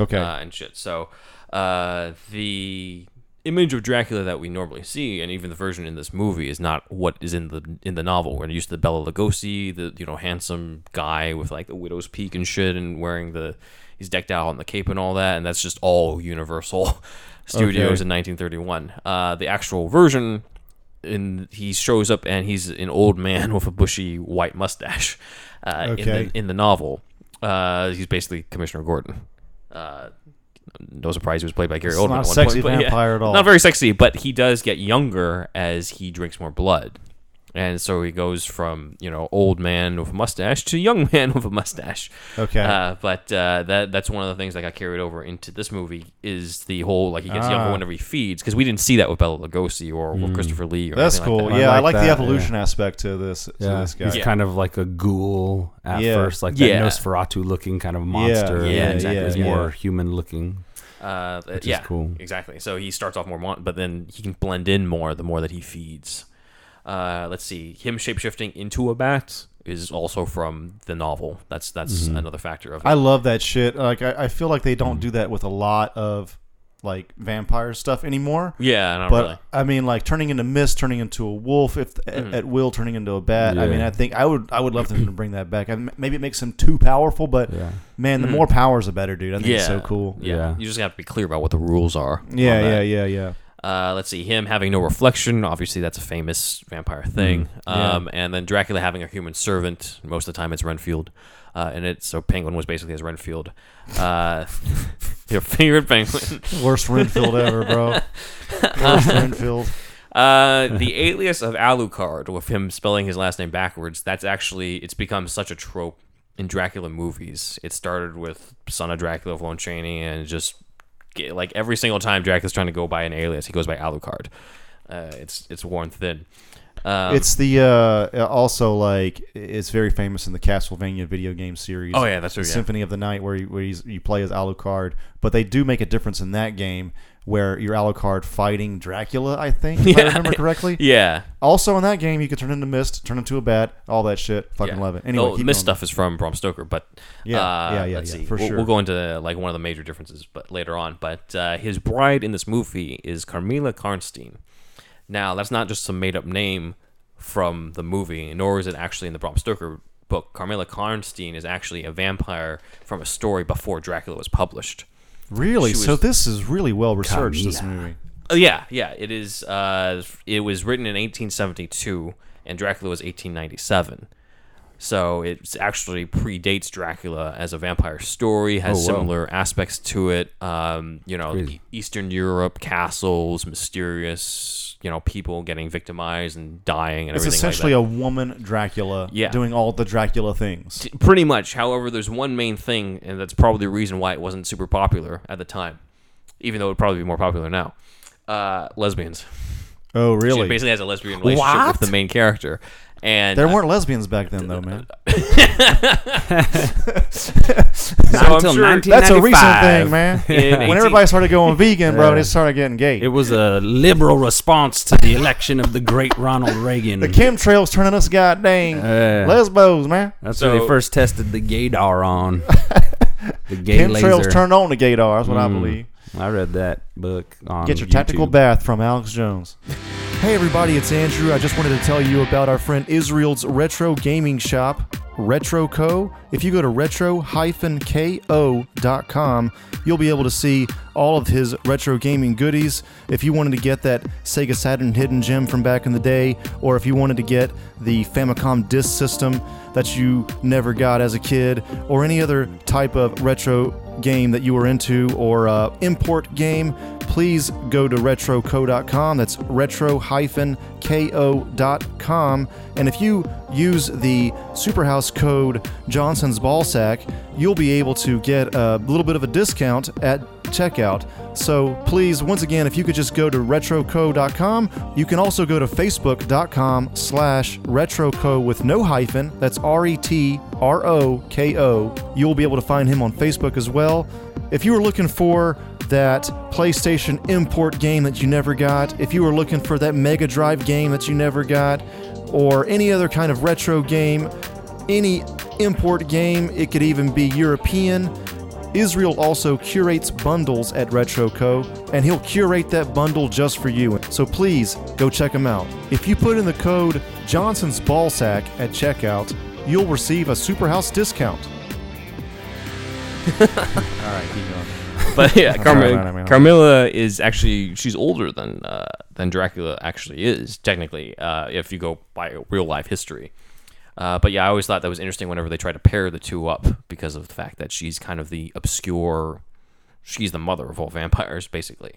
Okay. uh, and shit. So uh, the image of Dracula that we normally see, and even the version in this movie, is not what is in the in the novel. We're used to the Bela Lugosi, the you know handsome guy with like the widow's peak and shit, and wearing the he's decked out on the cape and all that, and that's just all Universal Studios in 1931. Uh, the actual version. In, he shows up and he's an old man with a bushy white mustache uh, in, Okay. the, in the novel. Uh, he's basically Commissioner Gordon. No surprise, he was played by Gary It's Oldman. not a sexy point, but yeah. vampire at all. Not very sexy, but he does get younger as he drinks more blood, and so he goes from you know old man with a mustache to young man with a mustache. Okay. Uh, but uh, that that's one of the things that got carried over into this movie is the whole like he gets younger Ah. whenever he feeds because we didn't see that with Bela Lugosi or with Christopher Lee. Or That's anything like cool. that. Yeah, I like like the that, evolution aspect to this to Yeah, this guy. he's Yeah. kind of like a ghoul at Yeah. first, like Yeah. that Nosferatu looking kind of monster. Yeah, and exactly, He's yeah. more human looking. Uh, Which is yeah, cool. Exactly. So he starts off more, mon- but then he can blend in more the more that he feeds. Uh, let's see, him shapeshifting into a bat is also from the novel. That's that's Mm-hmm. another factor of it. I love that shit. Like I, I feel like they don't do that with a lot of like vampire stuff anymore. yeah, But really. I mean, like turning into mist, turning into a wolf, if at, at will, turning into a bat. I mean, I think I would, I would love them to bring that back. I mean, maybe it makes him too powerful, but Yeah. man, the more powers, the better, dude. I think Yeah, it's so cool. Yeah. Yeah. you just have to be clear about what the rules are. Yeah, yeah, yeah, yeah. Uh, let's see, him having no reflection. Obviously, that's a famous vampire thing. Mm, yeah. Um, and then Dracula having a human servant. Most of the time, it's Renfield. Uh, and it so Penguin was basically his Renfield. Uh, your favorite penguin. Worst Renfield ever, bro. Worst Renfield. Uh, the alias of Alucard, with him spelling his last name backwards, that's actually it's become such a trope in Dracula movies. It started with Son of Dracula of Lon Chaney, and just like every single time Dracula's trying to go by an alias, he goes by Alucard. Uh, it's it's worn thin. Um, It's the uh, also like it's very famous in the Castlevania video game series. Oh, yeah, that's true, yeah. Symphony of the Night, where you, where you play as Alucard, but they do make a difference in that game where you're Alucard fighting Dracula. I think, if I remember correctly. yeah. Also in that game, you can turn into mist, turn into a bat, all that shit. Fucking yeah. love it. Anyway, the keep mist going. stuff is from Bram Stoker, but Yeah, uh, yeah, yeah, let's yeah, see. for we'll, sure. we'll go into like one of the major differences, but later on. But uh, his bride in this movie is Carmilla Karnstein. Now, that's not just some made up name from the movie, nor is it actually in the Bram Stoker book. Carmilla Karnstein is actually a vampire from a story before Dracula was published. Really? she so this is really well researched. This movie. Oh, yeah, yeah. It is. Uh, it was written in 1872, and Dracula was 1897. So it actually predates Dracula as a vampire story. Has Oh, wow. similar aspects to it. Um, you know, Eastern Europe, castles, mysterious. You know, people getting victimized and dying and It's everything essentially like a woman Dracula Yeah. doing all the Dracula things. Pretty much. However, there's one main thing, and that's probably the reason why it wasn't super popular at the time, even though it would probably be more popular now. Uh, lesbians. Oh, She really? basically has a lesbian relationship What? with the main character. And There uh, weren't lesbians back then, though, man. so I'm Until sure That's a recent thing, man. in when everybody started going vegan, bro, Yeah. they started getting gay. It was a liberal response to the election of the great Ronald Reagan. the chemtrails turning us goddamn Uh, lesbos, man. That's So- when they first tested the gaydar on. The gay Chemtrails laser. turned on the gaydar. That's what I Mm. believe. I read that book on Get your tactical bath from Alex Jones. Hey everybody, it's Andrew. I just wanted to tell you about our friend Israel's retro gaming shop, RetroCo. If you go to retro-ko.com, you'll be able to see all of his retro gaming goodies. If you wanted to get that Sega Saturn hidden gem from back in the day, or if you wanted to get the Famicom disk system that you never got as a kid, or any other type of retro game that you were into or uh, import game, please go to retroco.com. That's retro-ko.com. And if you use the Superhouse code Johnson's Ballsack, you'll be able to get a little bit of a discount at checkout. So please, once again, if you could just go to retroco.com, you can also go to facebook.com slash retroco with no hyphen. That's R-E-T-R-O-K-O. You'll be able to find him on Facebook as well. If you were looking for that PlayStation import game that you never got, if you were looking for that Mega Drive game that you never got, or any other kind of retro game, any import game, it could even be European. Israel also curates bundles at RetroCo, and he'll curate that bundle just for you. So please go check him out. If you put in the code Johnson's Ballsack at checkout, you'll receive a Superhouse discount. All right. But yeah, That's Carmi- all right, I mean, Carmilla is actually she's older than uh, than Dracula actually is technically uh, if you go by real life history. Uh, but yeah, I always thought that was interesting whenever they try to pair the two up because of the fact that she's kind of the obscure, she's the mother of all vampires basically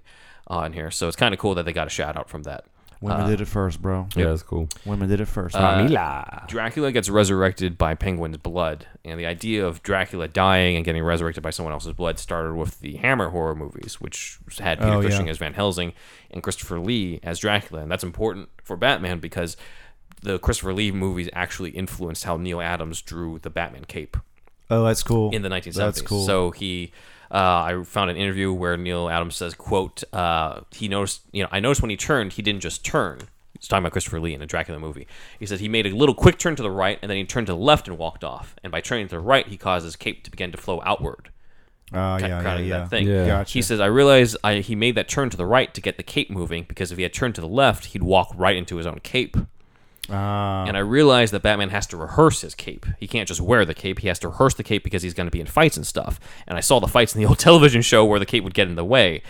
in here. So it's kind of cool that they got a shout out from that. Women Uh, did it first, bro. Yeah, that's cool. Women did it first. Uh, Mila. Dracula gets resurrected by Penguin's blood, and the idea of Dracula dying and getting resurrected by someone else's blood started with the Hammer horror movies, which had Peter Oh, yeah. Cushing as Van Helsing and Christopher Lee as Dracula, and that's important for Batman because the Christopher Lee movies actually influenced how Neal Adams drew the Batman cape oh, that's cool. in the 1970s. That's cool. So he, I found an interview where Neal Adams says, "quote uh, He noticed, you know, I noticed when he turned, he didn't just turn. He's talking about Christopher Lee in a Dracula movie. He said he made a little quick turn to the right, and then he turned to the left and walked off. And by turning to the right, he caused his cape to begin to flow outward. Oh, Ki- yeah, yeah, kind yeah. that thing. Yeah. Gotcha. He says, I realized I, he made that turn to the right to get the cape moving because if he had turned to the left, he'd walk right into his own cape. Ah, And I realized that Batman has to rehearse his cape. He can't just wear the cape. He has to rehearse the cape because he's going to be in fights and stuff. And I saw the fights in the old television show where the cape would get in the way.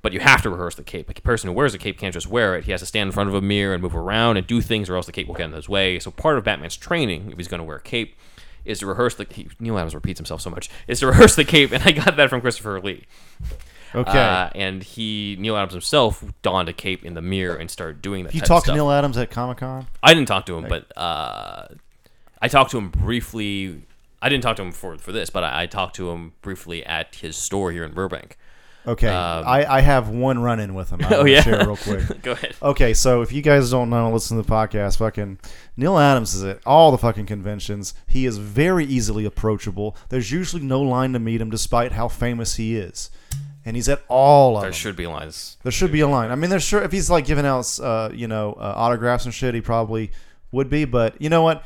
But you have to rehearse the cape. A person who wears a cape can't just wear it. He has to stand in front of a mirror and move around and do things, or else the cape will get in his way. So part of Batman's training, if he's going to wear a cape, is to rehearse the. He, Neal Adams repeats himself so much. Is to rehearse the cape, and I got that from Christopher Lee. Okay. Uh, and he, Neal Adams himself, donned a cape in the mirror and started doing that. you talked to. Neal Adams at Comic Con? I didn't talk to him, but uh, I talked to him briefly. I didn't talk to him for for this, but I, I talked to him briefly at his store here in Burbank. Okay, Um, I, I have one run in with him. I Oh, yeah? share real quick. Go ahead. Okay, so if you guys don't know, listen to the podcast. Fucking Neal Adams is at all the fucking conventions. He is very easily approachable. There's usually no line to meet him, despite how famous he is. And he's at all of There them. should be lines. There should be a line. I mean, there's sure if he's like giving out, uh, you know, uh, autographs and shit, he probably would be. But you know what?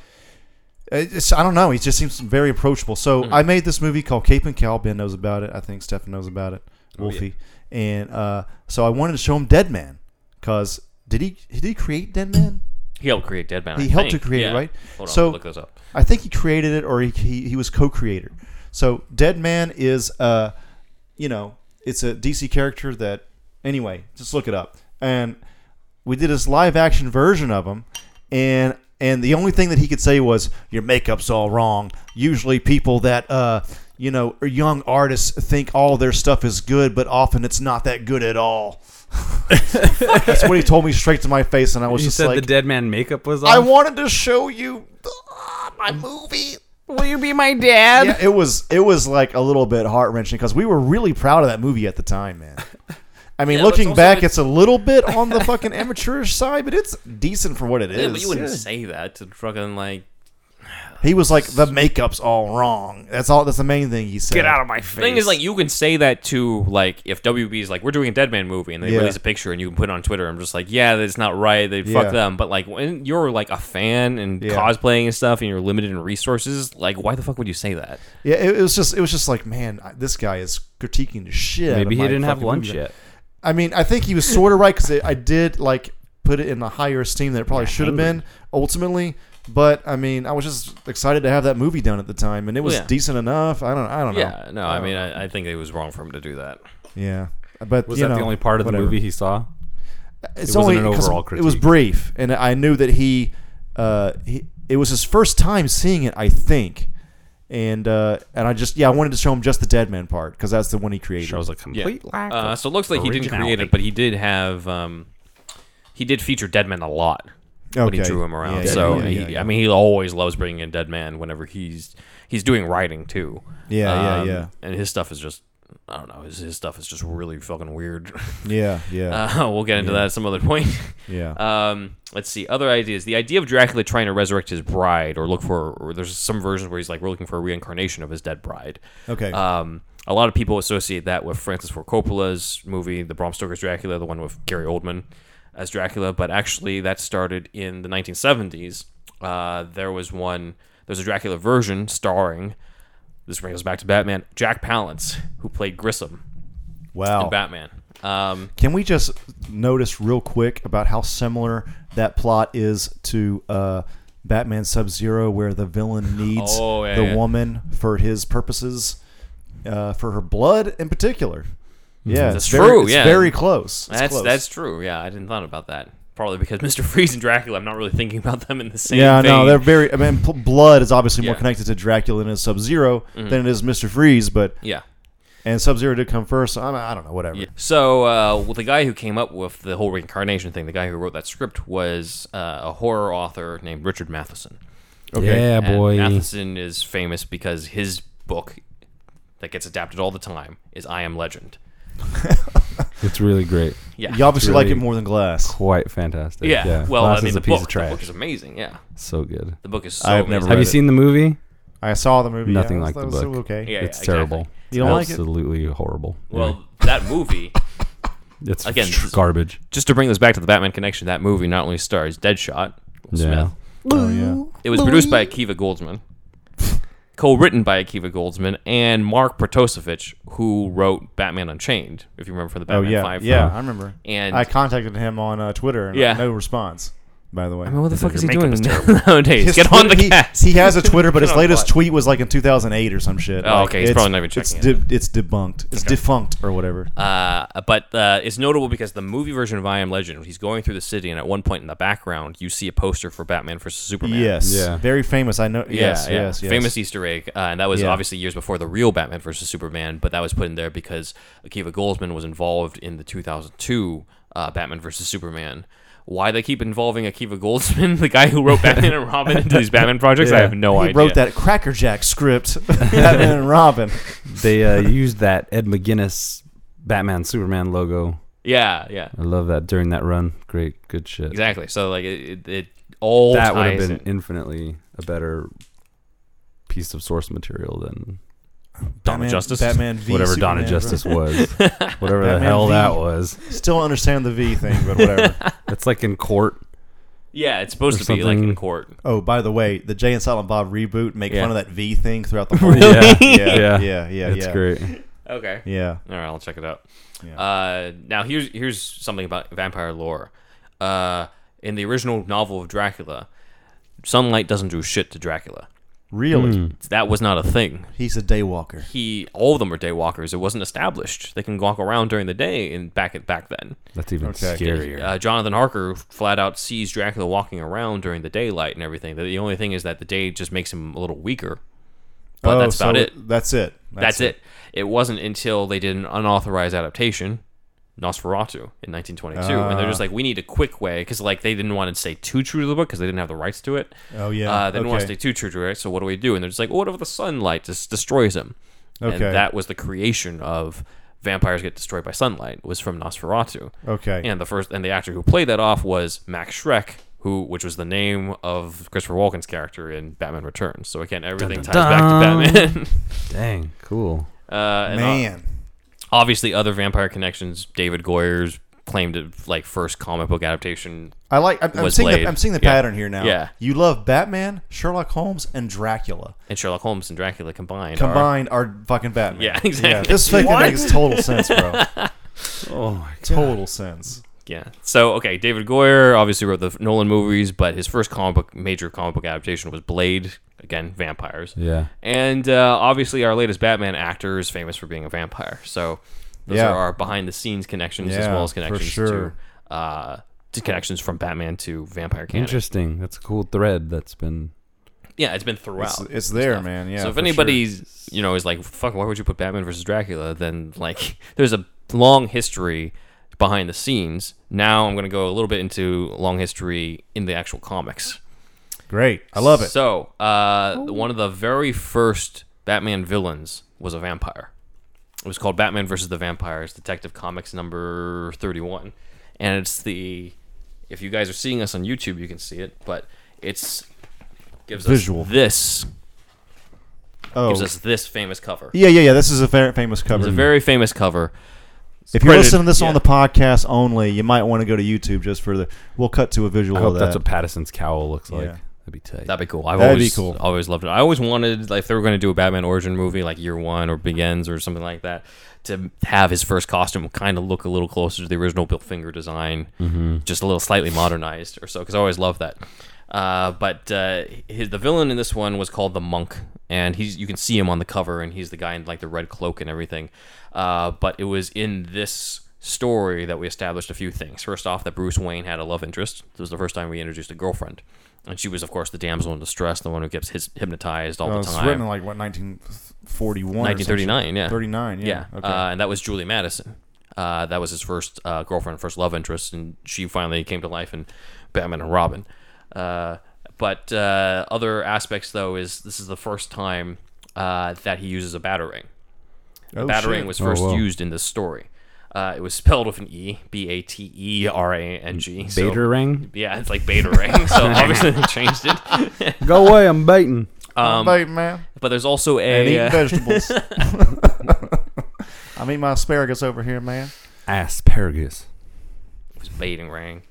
It's, I don't know. He just seems very approachable. So Hmm. I made this movie called Cape and Cal. Ben knows about it. I think Stefan knows about it. Oh, Wolfie. And uh, so I wanted to show him Deadman because did he did he create Deadman? He helped create Deadman. He I helped think. to create it, Yeah. right? Hold on, So- look those up. I think he created it or he, he, he was co-creator. So Deadman is uh you know, it's a DC character that anyway, just look it up. And we did this live action version of him and and the only thing that he could say was your makeup's all wrong. Usually people that uh you know, young artists think all their stuff is good, but often it's not that good at all. That's what he told me straight to my face, and I was You just said like, the dead man makeup was. "I wanted to show you uh, my movie." Will you be my dad? yeah, it was it was like a little bit heart wrenching because we were really proud of that movie at the time, man. I mean, Yeah, but it's looking also- back, it's a little bit on the fucking amateurish side, but it's decent for what it is. Yeah, but you wouldn't say that to fucking like. He was like, the makeup's all wrong. That's all. That's the main thing he said. Get out of my face. The thing is, like, you can say that to like if WB is like, we're doing a Deadman movie, and they Yeah. release a picture, and you can put it on Twitter. I'm just like, yeah, that's not right. They Yeah. fuck them. But like, when you're like a fan and Yeah. cosplaying and stuff, and you're limited in resources, like, why the fuck would you say that? Yeah, it, it was just. It was just like, man, I- this guy is critiquing the shit. out of Maybe he my didn't have fucking lunch movie. yet. I mean, I think he was sort of right because I did like put it in a higher esteem than it probably should have been ultimately. But I mean, I was just excited to have that movie done at the time, and it was Yeah. decent enough. I don't. I don't know. Yeah, no, I mean, I, I think it was wrong for him to do that. Yeah, but Was you that the know, only part of the movie he saw? It's It wasn't only an 'cause overall It was critique. brief, and I knew that he, uh, he, it was his first time seeing it, I think, and uh, and I just yeah, I wanted to show him just the Deadman part because that's the one he created. Shows a Yeah. complete lack. Uh, of so it looks like he didn't create originality. it, but he did have. Um, he did feature Deadman a lot when he Okay. drew him around. Yeah, so yeah, he, yeah, yeah. I mean, he always loves bringing in Deadman whenever he's he's doing writing too. Yeah, yeah, Um, yeah. And his stuff is just. I don't know. His, his stuff is just really fucking weird. yeah, yeah, Uh, we'll get into that at some other point. yeah. Um, let's see other ideas. The idea of Dracula trying to resurrect his bride, or look for, or there's some versions where he's like we're looking for a reincarnation of his dead bride. okay. Um, a lot of people associate that with Francis Ford Coppola's movie, the Bram Stoker's Dracula, the one with Gary Oldman as Dracula. But actually, that started in the 1970s. Uh, there was one. There's a Dracula version starring. This brings us back to Batman. Jack Palance, who played Grissom wow. in Batman. Um, Can we just notice real quick about how similar that plot is to uh, Batman Sub Zero, where the villain needs Oh, yeah, the yeah. woman for his purposes, uh, for her blood in particular? Yeah, That's it's very, true, It's yeah. very close. It's That's close. that's true. Yeah, I didn't thought about that. Probably because Mr. Freeze and Dracula, I'm not really thinking about them in the same. yeah, no, vein. they're very. I mean, pl- blood is obviously more connected to Dracula than Sub Zero than it is Mister Freeze, but yeah. and Sub Zero did come first. So I, mean, I don't know, whatever. Yeah. So uh, well, the guy who came up with the whole reincarnation thing, the guy who wrote that script, was uh, a horror author named Richard Matheson. Okay. Yeah, And boy. Matheson is famous because his book that gets adapted all the time is I Am Legend. It's really great. Yeah. You obviously like it more than Glass. Quite fantastic. yeah. Well, Glass I mean, is the a piece book, of trash. the book is amazing. Yeah. so good. The book is so I've never amazing. Have you it. seen the movie? I saw the movie. Nothing yeah, like that the was book. Okay. Yeah, it's exactly. terrible. You don't like it? Absolutely horrible. Well, that movie. it's again, tr- garbage. just to bring this back to the Batman connection, that movie not only stars Deadshot, Will Yeah. Smith, Oh yeah. it was produced by Akiva Goldsman, co-written by Akiva Goldsman and Mark Protosevich, who wrote Batman Unchained, if you remember from the Oh Batman yeah. 5 Yeah, film. I remember. And I contacted him on uh, Twitter. And Yeah. No response. By the way. I mean, what the fuck is he doing is nowadays? His Get on the he, cast. He has a Twitter, but his latest tweet was like in 2008 or some shit. Oh, Like, okay, he's it's- probably not even It's, checking de- it's debunked. It's defunct or whatever. Uh, but uh, it's notable because the movie version of I Am Legend, he's going through the city, and at one point in the background, you see a poster for Batman versus Superman. Yes. Yeah. Very famous. I know. Yeah, yes. yeah. Yes. Yes. Famous Easter egg, uh, and that was Yeah. obviously years before the real Batman versus Superman. But that was put in there because Akiva Goldsman was involved in the 2002 uh, Batman versus Superman. Why they keep involving Akiva Goldsman, the guy who wrote Batman and Robin, into these Batman projects, I have no idea. he idea. wrote that crackerjack script. Batman and Robin. They uh, used that Ed McGuinness Batman Superman logo. Yeah, yeah, I love that during that run. Great, good shit. exactly. So like it, it, it all That would have been in. infinitely a better piece of source material than Dawn of Batman, Justice? Batman v whatever Dawn of Superman, Justice was. whatever the Batman hell v- that was. Still understand the V thing, but whatever. It's like in court. Yeah, it's supposed Or to be like in court. oh, by the way, the Jay and Silent Bob reboot make Yeah. fun of that V thing throughout the whole. Really? yeah, Yeah. yeah, yeah, yeah. it's yeah. great. Okay. Yeah. All right, I'll check it out. Yeah. Uh, now here's here's something about vampire lore. Uh, in the original novel of Dracula, sunlight doesn't do shit to Dracula. Really? That was not a thing. He's a daywalker. He, all of them are daywalkers. It wasn't established. They can walk around during the day and back at back then. That's even Okay. scarier. Uh, Jonathan Harker flat out sees Dracula walking around during the daylight and everything. The, the only thing is that the day just makes him a little weaker. But Oh, that's about so it. That's it. That's, it. it. wasn't until they did an unauthorized adaptation, Nosferatu, in 1922, and they're just Ah. like, we need a quick way because like they didn't want to stay too true to the book because they didn't have the rights to it. Oh yeah. Uh, they didn't want to okay. stay too true to it. So what do we do? And they're just like, well, what if the sunlight just destroys him? And Okay. that was the creation of vampires get destroyed by sunlight was from Nosferatu. Okay. And the first and the actor who played that off was Max Schreck, who which was the name of Christopher Walken's character in Batman Returns. So again, everything dun, ties back to. Batman. Dang, cool. uh, and Man, obviously other vampire connections. David Goyer's claimed it like first comic book adaptation. I like. I'm, I'm Was seeing. The, I'm seeing the Yeah. pattern here now. Yeah. you love Batman, Sherlock Holmes, and Dracula And Sherlock Holmes and Dracula combined. combined are fucking Batman. Yeah, exactly. this fucking makes total sense, bro. Oh my total sense. Yeah. So okay, David Goyer obviously wrote the Nolan movies, but his first comic book, major comic book adaptation was Blade. Again, vampires. Yeah. And uh, obviously, our latest Batman actor is famous for being a vampire. So those Yeah. are our behind the scenes connections as well as for connections sure. to uh, to connections from Batman to vampire canon. Interesting. That's a cool thread that's been. Yeah, it's been throughout. It's, it's there, stuff. man. Yeah. so if for anybody's you know is like fuck why would you put batman versus dracula then like there's a long history behind the scenes now i'm going to go a little bit into long history in the actual comics great, I love it. so uh, one of the very first batman villains was a vampire it was called batman versus the vampires detective comics number 31 and it's the if you guys are seeing us on youtube you can see it but it's gives Visual. us this oh, gives us this famous cover yeah, yeah, yeah. This is a very famous cover. It's a very famous cover. If you're listening to this yeah. on the podcast only, you might want to go to YouTube just for the. We'll cut to a visual I hope of that's what Pattinson's cowl looks like. Yeah. That'd be tight. That'd be cool. I've That'd be always, cool. always loved it. I always wanted, like, if they were going to do a Batman origin movie, like Year One or Begins or something like that, to have his first costume kind of look a little closer to the original Bill Finger design, Mm-hmm. just a little slightly modernized or so. Because I always loved that. Uh, but uh, his, the villain in this one was called the Monk, and he's you can see him on the cover, and he's the guy in like the red cloak and everything. Uh, but it was in this story that we established a few things. First off, that Bruce Wayne had a love interest. This was the first time we introduced a girlfriend, and she was, of course, the damsel in distress, the one who gets his, hypnotized all the it's time. written in like what 1941, 1939, yeah. 39, yeah. Yeah, Okay. uh, and that was Julie Madison. Uh, that was his first uh, girlfriend, first love interest, and she finally came to life in Batman and Robin. Uh, but uh, other aspects, though, is this is the first time uh, that he uses a battering. The Oh, batarang shit. was Oh, first used in this story. Uh, it was spelled with an E, B A T E R A N G. so- Baiter ring. Yeah, it's like Batarang. so obviously they changed it. Go away! I'm baiting. Um, Bait, man. but there's also And a eating uh, vegetables. I'm eating my asparagus over here, man. Asparagus. It was baiting ring.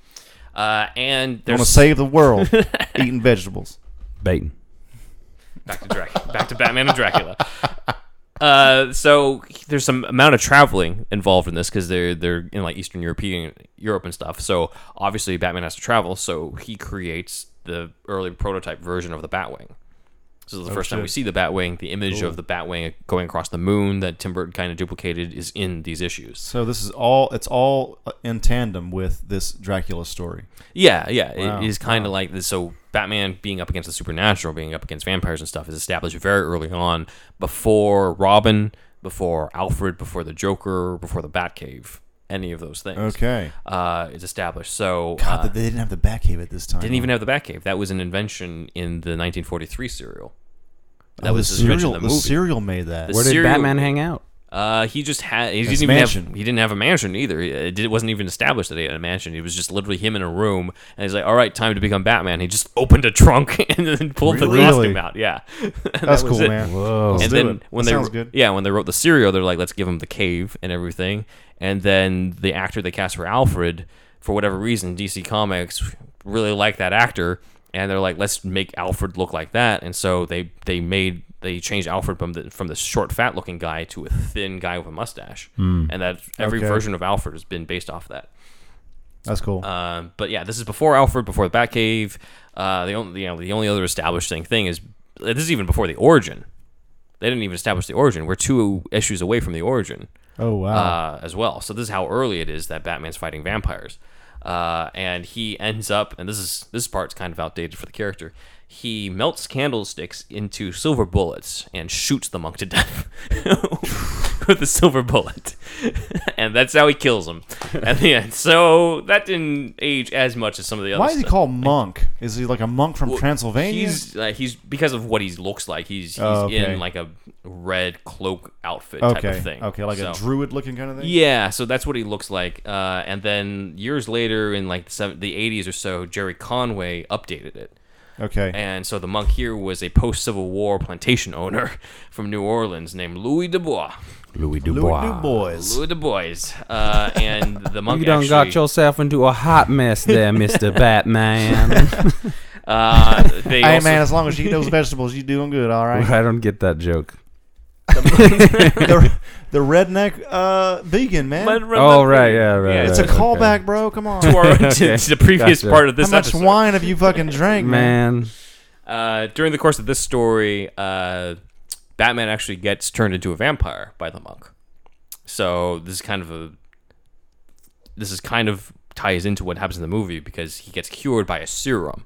Uh, and I want there's to save the world eating vegetables. Baiting. back to Dracula, back to Batman and Dracula. Uh, so there's some amount of traveling involved in this because they're they're in like Eastern European Europe and stuff. So obviously Batman has to travel. So he creates the early prototype version of the Batwing. This is the oh, first time we see the Batwing. The image of the Batwing going across the moon that Tim Burton kind of duplicated is in these issues. So this is all. It's all in tandem with this Dracula story. Yeah, yeah. Wow, It is kind of like this. So Batman being up against the supernatural, being up against vampires and stuff is established very early on before Robin, before Alfred, before the Joker, before the Batcave. Any of those things. Okay. Uh, is established. So God, uh, they didn't have the Batcave at this time. didn't even have the Batcave. That was an invention in the 1943 serial. That oh, was the his serial. The, the serial made that. The Where did serial- Batman hang out? Uh, he just had. He His didn't even mansion. have. He didn't have a mansion either. It, did, it wasn't even established that he had a mansion. It was just literally him in a room, and he's like, "All right, time to become Batman." He just opened a trunk and then pulled the Really? costume out. Yeah, That That's was cool, it. man. Whoa. Let's and do then it. when That they sounds good. yeah when they wrote the serial, they're like, "Let's give him the cave and everything." And then the actor they cast for Alfred, for whatever reason, DC Comics really liked that actor, and they're like, "Let's make Alfred look like that." And so they they made they changed Alfred from the from the short, fat looking guy to a thin guy with a mustache, and that every Okay. version of Alfred has been based off of that. That's cool. Um, but yeah, this is before Alfred, before the Batcave. Uh, the only you know the only other establishing thing is this is even before the origin. They didn't even establish the origin. We're two issues away from the origin oh wow. uh, as well. So this is how early it is that Batman's fighting vampires, uh, and he ends up. And this is this part's kind of outdated for the character. He melts candlesticks into silver bullets and shoots the monk to death. with a silver bullet, and that's how he kills him at the end. So that didn't age as much as some of the other. Why is he stuff. called monk? Is he like a monk from Well, Transylvania? He's uh, he's because of what he looks like. He's he's Oh, okay. in like a red cloak outfit type okay. of thing. Okay, like So- a druid looking kind of thing. Yeah, so that's what he looks like. Uh, and then years later, in like the, seven, the 80s or so, Gerry Conway updated it. Okay. And so the monk here was a post Civil War plantation owner from New Orleans named Louis Dubois. Louis Dubois. Louis Dubois. Dubois. Louis Dubois. Uh, and the monk You done actually, got yourself into a hot mess there, Mister Batman. uh, they Hey also- man, as long as you eat those vegetables, you're doing good. All right. I don't get that joke. the, the redneck uh, vegan man. But- Oh right, yeah, right. Yeah, it's a right, okay. callback, bro. Come on. to, our, to, Okay. to the previous Gotcha. part of this How much episode. wine have you fucking drank, man? Man, Uh, during the course of this story, uh, Batman actually gets turned into a vampire by the monk. So this is kind of a this is kind of ties into what happens in the movie because he gets cured by a serum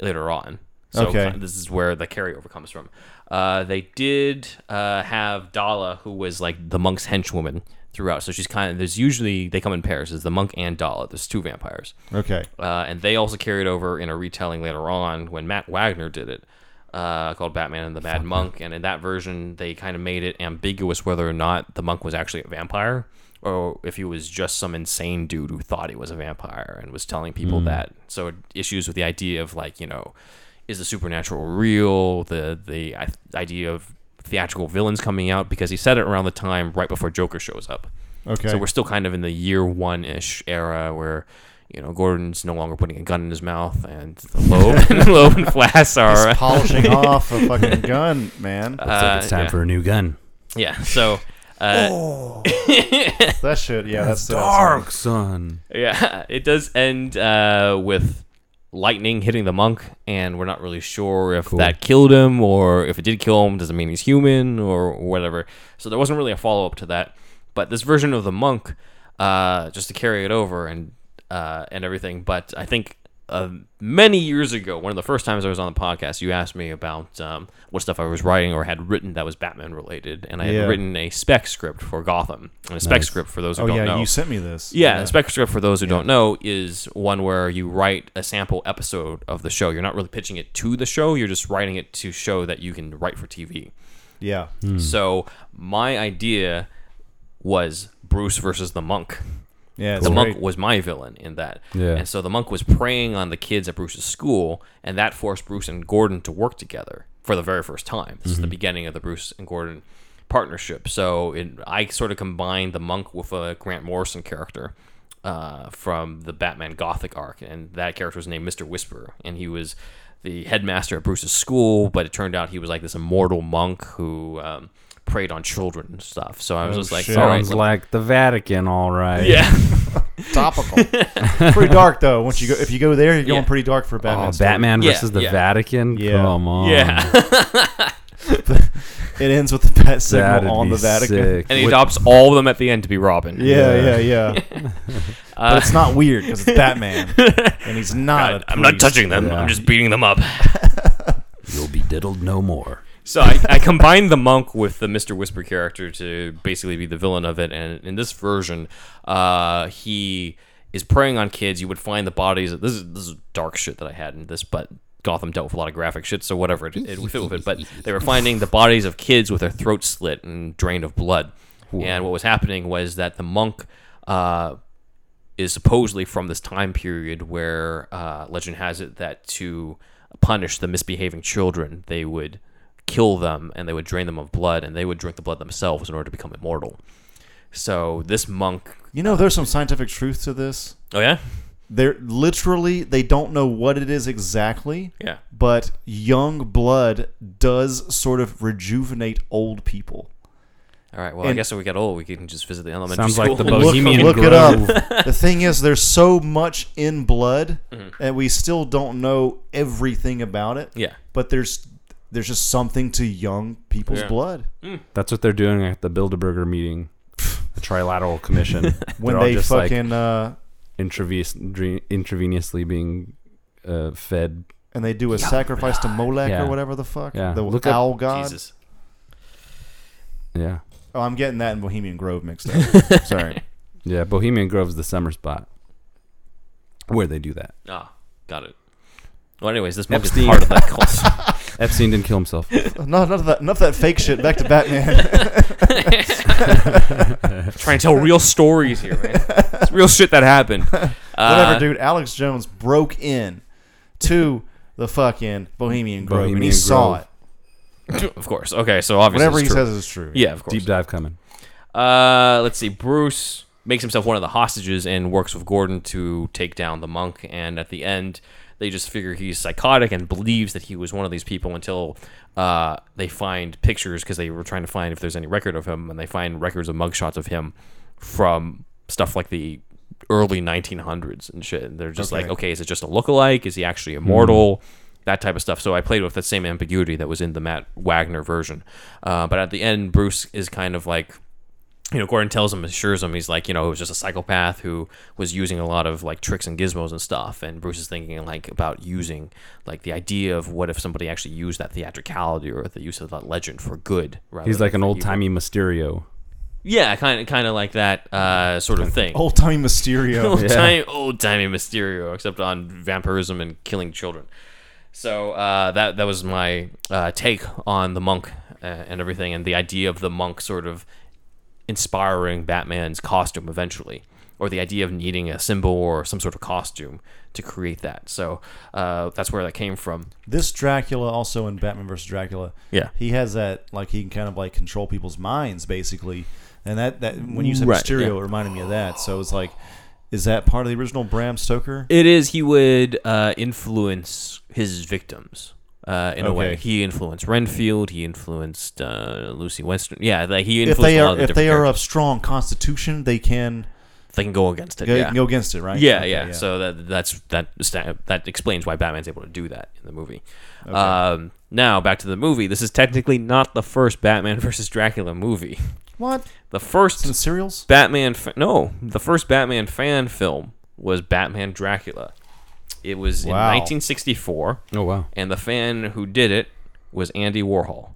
later on. So Okay. this is where the carryover comes from. Uh, they did uh, have Dala, who was like the monk's henchwoman throughout. So she's kind of there's usually they come in pairs. There's the monk and Dala. There's two vampires. Okay. Uh, and they also carried over in a retelling later on when Matt Wagner did it, uh, called Batman and the Mad Monk. And in that version, they kind of made it ambiguous whether or not the monk was actually a vampire or if he was just some insane dude who thought he was a vampire and was telling people that. So issues with the idea of like you know, is the supernatural real? The the idea of theatrical villains coming out because he said it around the time right before Joker shows up. Okay. So we're still kind of in the year one ish era where, you know, Gordon's no longer putting a gun in his mouth and Loeb and Loeb and Flass are He's polishing off a fucking gun, man. looks like it's time yeah. for a new gun. yeah. So uh, Oh. that shit. Yeah, that's dark, son. yeah, it does end uh, with lightning hitting the monk, and we're not really sure if Cool. that killed him or if it did kill him. Does it mean he's human or whatever? So there wasn't really a follow up to that. But this version of the monk, uh, just to carry it over and uh, and everything. But I think uh, many years ago, one of the first times I was on the podcast, you asked me about um, what stuff I was writing or had written that was Batman related, and I had Yeah. written a spec script for Gotham. And a spec Nice. script for those who Oh don't yeah, know. you sent me this. Yeah, a spec script for those who don't know is one where you write a sample episode of the show. You're not really pitching it to the show. You're just writing it to show that you can write for TV. Yeah. So my idea was Bruce versus the monk. Yeah. The great. monk was my villain in that. Yeah. And so the monk was preying on the kids at Bruce's school, and that forced Bruce and Gordon to work together for the very first time. This is the beginning of the Bruce and Gordon partnership. So it, I sort of combined the monk with a Grant Morrison character uh, from the Batman Gothic arc, and that character was named Mister Whisper, and he was the headmaster at Bruce's school. But it turned out he was like this immortal monk who. Um, preyed on children and stuff so i was Oh, just like shit. all right Sounds like the Vatican, all right. yeah topical. pretty dark though. Once you go, if you go there, you're going Yeah. pretty dark for oh, Batman. Oh, story. Batman Yeah, versus the yeah. Vatican. Yeah. Come on. yeah It ends with the bat That'd on be the Vatican. sick. and he With- adopts all of them at the end to be Robin. Yeah, yeah, yeah. But it's not weird because it's Batman, and he's not. God, a I'm not priest. touching them. Yeah. I'm just beating them up. You'll be diddled no more. So I, I combined the monk with the Mister Whisper character to basically be the villain of it. And in this version, uh, he is preying on kids. You would find the bodies. This is this is dark shit that I had in this, but Gotham dealt with a lot of graphic shit, so whatever it, it would fit with it. But they were finding the bodies of kids with their throats slit and drained of blood. And what was happening was that the monk. Uh, is supposedly from this time period where uh, legend has it that to punish the misbehaving children, they would kill them and they would drain them of blood and they would drink the blood themselves in order to become immortal. So this monk. You know, there's some scientific truth to this. Oh yeah, They're literally they don't know what it is exactly, yeah. but young blood does sort of rejuvenate old people. All right. Well, I guess if we get old, we can just visit the elementary Sounds school. like the Look, Bohemian look it Grove. up. the thing is, there's so much in blood, Mm-hmm. and we still don't know everything about it. yeah. But there's there's just something to young people's Yeah. blood That's what they're doing at the Bilderberger meeting, the Trilateral Commission. when They're all they just like fucking uh, intravenous, dre- intravenously being uh, fed. and they do a sacrifice to Molech Yeah. or whatever the fuck Yeah. the Look up- owl god. Jesus. Yeah. Oh, I'm getting that in Bohemian Grove mixed up. Sorry. Yeah, Bohemian Grove's the summer spot where they do that. Ah, got it. Well, anyways, this monk is Epstein. part of that cult. Epstein didn't kill himself. None, none of that. None of that fake shit. Back to Batman. trying to tell real stories here, man. It's real shit that happened. Whatever, Uh, dude. Alex Jones broke in to the fucking Bohemian Grove and he Bohemian saw it. Of course. Okay, so obviously, Whatever he true. says is true. Yeah, of course. Deep dive coming. Uh, let's see. Bruce makes himself one of the hostages and works with Gordon to take down the monk. And at the end, they just figure he's psychotic and believes that he was one of these people until uh, they find pictures because they were trying to find if there's any record of him, and they find records of mugshots of him from stuff like the early 1900s and shit. And they're just like, Okay. okay, is it just a lookalike? Is he actually immortal? That type of stuff. So I played with that same ambiguity that was in the Matt Wagner version. Uh, but at the end, Bruce is kind of like you know, Gordon tells him, assures him, he's like, you know, he was just a psychopath who was using a lot of like tricks and gizmos and stuff. And Bruce is thinking like about using like the idea of what if somebody actually used that theatricality or the use of that legend for good. Rather He's like an old timey Mysterio. yeah, kind of, kind of like that uh, sort of thing. Old timey Mysterio. old timey, old timey Mysterio, except on vampirism and killing children. So uh, that that was my uh, take on the monk uh, and everything, and the idea of the monk sort of inspiring Batman's costume eventually, or the idea of needing a symbol or some sort of costume to create that. So uh, that's where that came from. This Dracula, also in Batman vs. Dracula, Yeah. he has that like he can kind of like control people's minds basically, and that that when you said Right, Mysterio, yeah. it reminded me of that. So it's like, is that part of the original Bram Stoker? It is he would uh, influence his victims. Uh, in a way, he influenced Renfield. He influenced uh, Lucy Western. Yeah, like he If influenced they a lot are if they are characters. of strong constitution, they can they can go against it. go, yeah. go against it, right? Yeah, Okay, yeah, So that that's that that explains why Batman's able to do that in the movie. Um, now back to the movie. This is technically not the first Batman versus Dracula movie. what? The first Some serials? Batman. Fa- no, the first Batman fan film was Batman Dracula. It was in Wow. 1964, Oh wow. and the fan who did it was Andy Warhol.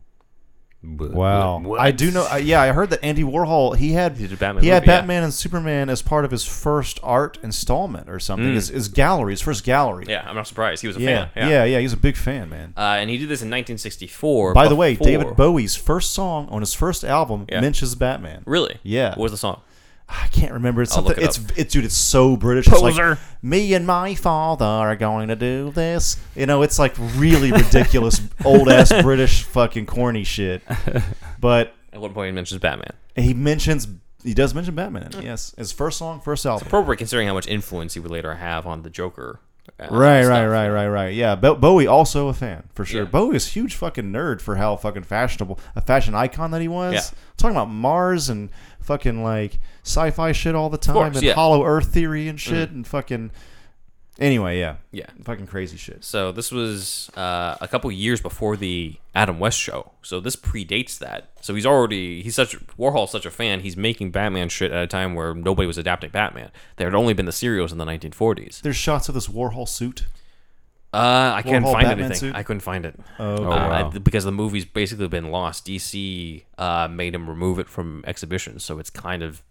Wow, I do know. Uh, yeah, I heard that Andy Warhol he had He did Batman he had movie, yeah. Batman and Superman as part of his first art installment or something. His, his gallery, his first gallery. Mm. Yeah, I'm not surprised. He was a yeah, fan. yeah, yeah, He's a big fan, man. Uh, and he did this in 1964. By the way, before- David Bowie's first song on his first album Yeah. mentions Batman. Really? Yeah. What was the song? I can't remember. It's I'll something. it It's it's dude. It's so British. It's Poser. like me and my father are going to do this. You know, it's like really ridiculous, old ass British fucking corny shit. But At one point, he mentions Batman. he mentions he does mention Batman. Yes, his first song, first album. Appropriate considering how much influence he would later have on the Joker. Uh, Right, stuff. right, right, right, right. Yeah, Bo- Bowie also a fan for sure. Yeah. Bowie is huge fucking nerd for how fucking fashionable a fashion icon that he was. Yeah. Talking about Mars and fucking like sci-fi shit all the time course, and yeah. Mm. Hollow Earth theory and shit and fucking. Anyway, yeah, Yeah. fucking crazy shit. So this was uh, a couple years before the Adam West show. So this predates that. So he's already he's such Warhol's such a fan. He's making Batman shit at a time where nobody was adapting Batman. There had only been the serials in the 1940s. There's shots of this Warhol suit. Uh, I can't Warhol find Batman anything. suit? I couldn't find it. Oh, Oh, Uh, wow. because the movie's basically been lost. DC uh, made him remove it from exhibitions, so it's kind of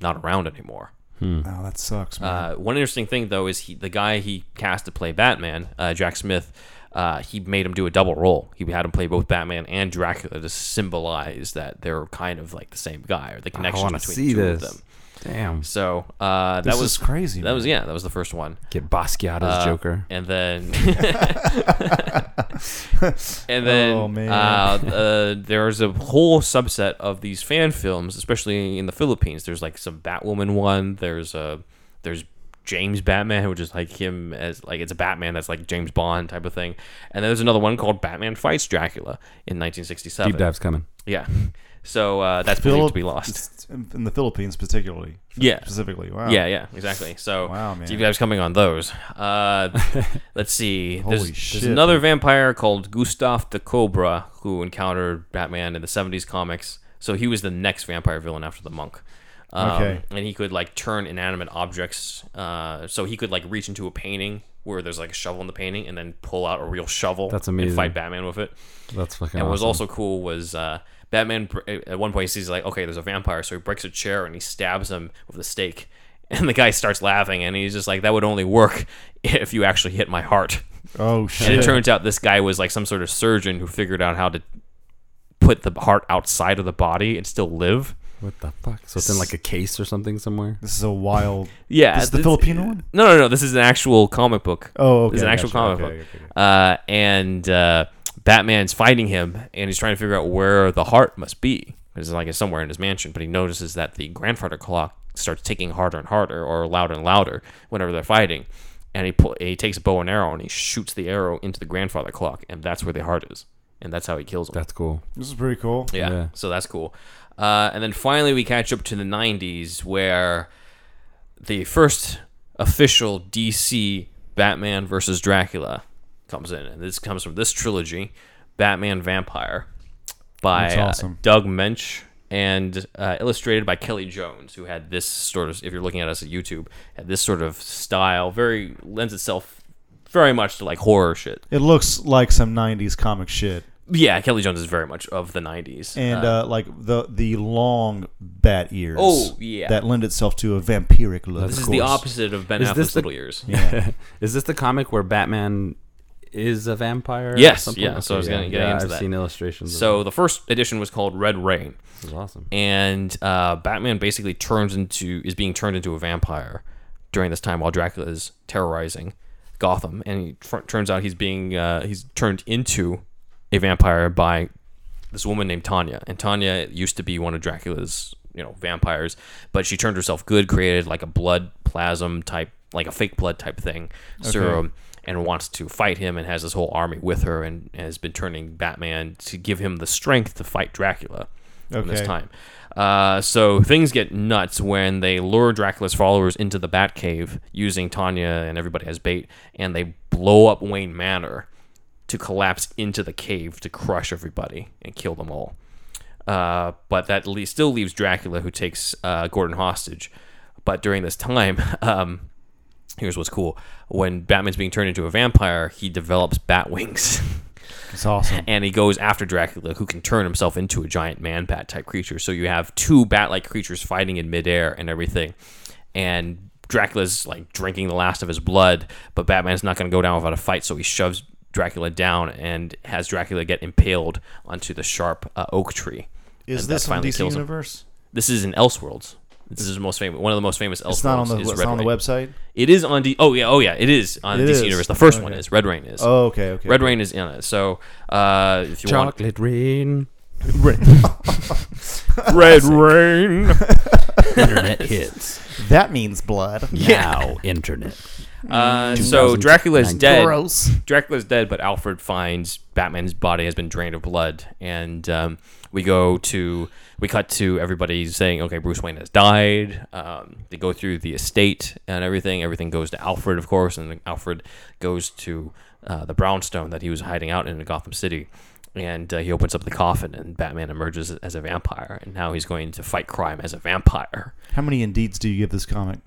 not around anymore. Oh, that sucks, man. Uh, one interesting thing though is he the guy he cast to play Batman, uh, Jack Smith. Uh, he made him do a double role. He had him play both Batman and Dracula to symbolize that they're kind of like the same guy or the I connection between see the two this. of them. Damn. So uh, that This was is crazy, That was yeah, that was the first one. Get Basquiat's Uh, Joker. and then and then Oh, man. Uh, uh, there's a whole subset of these fan films, especially in the Philippines. There's like some Batwoman one. There's a there's James Batman, which is like him as like it's a Batman that's like James Bond type of thing. And then there's another one called Batman Fights Dracula in 1967. Deep dive's coming. Yeah. So uh, that's believed to be lost. It's in the Philippines, particularly. Yeah. specifically. Wow. Yeah, yeah, exactly. So, Wow, man. deep dives coming on those. Uh, let's see. There's, Holy there's shit, another vampire called Gustav the Cobra who encountered Batman in the 70s comics. So he was the next vampire villain after the monk. Um, Okay. And he could like turn inanimate objects. Uh, so he could like reach into a painting where there's like a shovel in the painting, and then pull out a real shovel. That's And amazing. fight Batman with it. That's fucking. And what was awesome. also cool was uh, Batman at one point he sees like, okay, there's a vampire, so he breaks a chair and he stabs him with a stake. And the guy starts laughing, and he's just like, "That would only work if you actually hit my heart." Oh And shit! it turns out this guy was like some sort of surgeon who figured out how to put the heart outside of the body and still live. What the fuck? So it's in like a case or something somewhere. this is a wild. Yeah, This is the this- Filipino one? No, no, no. This is an actual comic book. Oh, okay. This is an actual gotcha. comic Okay, book. okay, okay. Uh, and uh, Batman's fighting him, and he's trying to figure out where the heart must be. It's like it's somewhere in his mansion, but he notices that the grandfather clock starts ticking harder and harder, or louder and louder, whenever they're fighting. And he pull, he takes a bow and arrow and he shoots the arrow into the grandfather clock, and that's where the heart is, and that's how he kills him. That's cool. This is pretty cool. Yeah. Yeah. So that's cool. Uh, and then finally, we catch up to the 90s where the first official DC Batman versus Dracula comes in. And this comes from this trilogy Batman Vampire by That's uh. Doug Moench and uh, illustrated by Kelly Jones, who had this sort of, if you're looking at us at YouTube, had this sort of style, very, lends itself very much to like horror shit. It looks like some '90s comic shit, Yeah, Kelly Jones is very much of the 90s. and Uh, uh, like the the long bat ears. Oh, yeah. that lend itself to a vampiric look. This of is the opposite of Ben Is Affleck's the- little ears. Yeah. Is this the comic where Batman is a vampire? Yes, yeah, so I was Okay, gonna yeah, get yeah, into I've that. seen illustrations. of So the first edition was called Red Rain, this is awesome. and uh, Batman basically turns into is being turned into a vampire during this time while Dracula is terrorizing Gotham, and he fr- turns out he's being uh, he's turned into a vampire by this woman named Tanya, and Tanya used to be one of Dracula's you know vampires, but she turned herself good, created like a blood plasm type, like a fake blood type thing serum, and wants to fight him, and has this whole army with her, and, has been turning Batman to give him the strength to fight Dracula in this time. Uh, so things get nuts when they lure Dracula's followers into the Batcave using Tanya and everybody as bait, and they blow up Wayne Manor to collapse into the cave to crush everybody and kill them all. Uh, but that le- still leaves Dracula, who takes uh, Gordon hostage. But during this time, um, here's what's cool: when Batman's being turned into a vampire, he develops bat wings. It's awesome. and he goes after Dracula, who can turn himself into a giant man bat type creature. So you have two bat like creatures fighting in midair and everything. And Dracula's like drinking the last of his blood, but Batman's not going to go down without a fight, so he shoves Dracula down and has Dracula get impaled onto the sharp uh, oak tree. Is And this from finally DC kills him. Universe? This is in Elseworlds. This is the most famous, one of the most famous Elseworlds. It's not on the is it's Red not on the website. It is on D. Oh yeah, oh yeah, it is on It DC is. Universe. The first one is Red Rain is. Oh, okay, okay. Red okay. Rain is in it. So uh, if you want Chocolate rain. Red Rain. Internet hits. That means blood. Now internet. Uh, so Dracula's 2009. dead. Gross. Dracula's dead, but Alfred finds Batman's body has been drained of blood, and um, we go to we cut to everybody saying, "Okay, Bruce Wayne has died." Um, they go through the estate and everything. Everything goes to Alfred, of course, and Alfred goes to uh, the brownstone that he was hiding out in Gotham City. And uh, he opens up the coffin, and Batman emerges as a vampire. And now he's going to fight crime as a vampire. How many indeeds do you give this comic?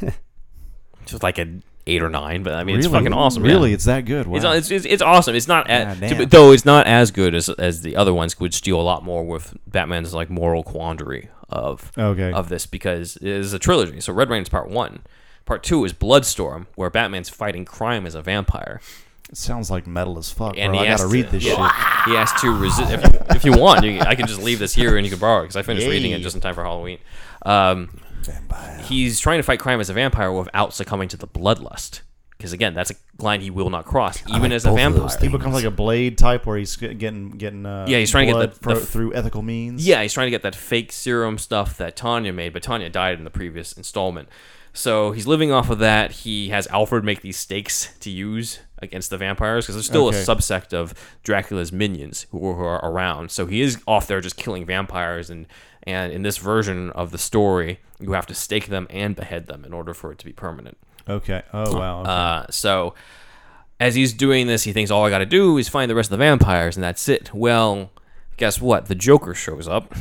Just like an eight or nine, but I mean, it's fucking awesome. Really, yeah. it's that good. Wow. It's, it's, it's, awesome. It's not as, God damn. though it's not as good as as the other ones, which deal a lot more with Batman's like moral quandary of Okay. of this because it is a trilogy. So Red Rain is part one. Part two is Bloodstorm, where Batman's fighting crime as a vampire, it sounds like metal as fuck. and bro. I gotta to, read this yeah, shit. He has to resist. If, you- if you want, you, I can just leave this here and you can borrow it because I finished reading it just in time for Halloween. Um, Vampire. he's trying to fight crime as a vampire without succumbing to the bloodlust. Because again, that's a line he will not cross, even like as a both of those vampire. He becomes like a blade type where he's getting getting uh, Yeah, he's trying to get blood the- fro- the f- through ethical means. Yeah, he's trying to get that fake serum stuff that Tanya made, but Tanya died in the previous installment. So he's living off of that. He has Alfred make these stakes to use against the vampires because there's still Okay. a subsect of Dracula's minions who are, who are around. So he is off there just killing vampires, and and in this version of the story, you have to stake them and behead them in order for it to be permanent. Okay. Oh wow. Okay. Uh, so as he's doing this, he thinks all I got to do is find the rest of the vampires, and that's it. Well, guess what? The Joker shows up,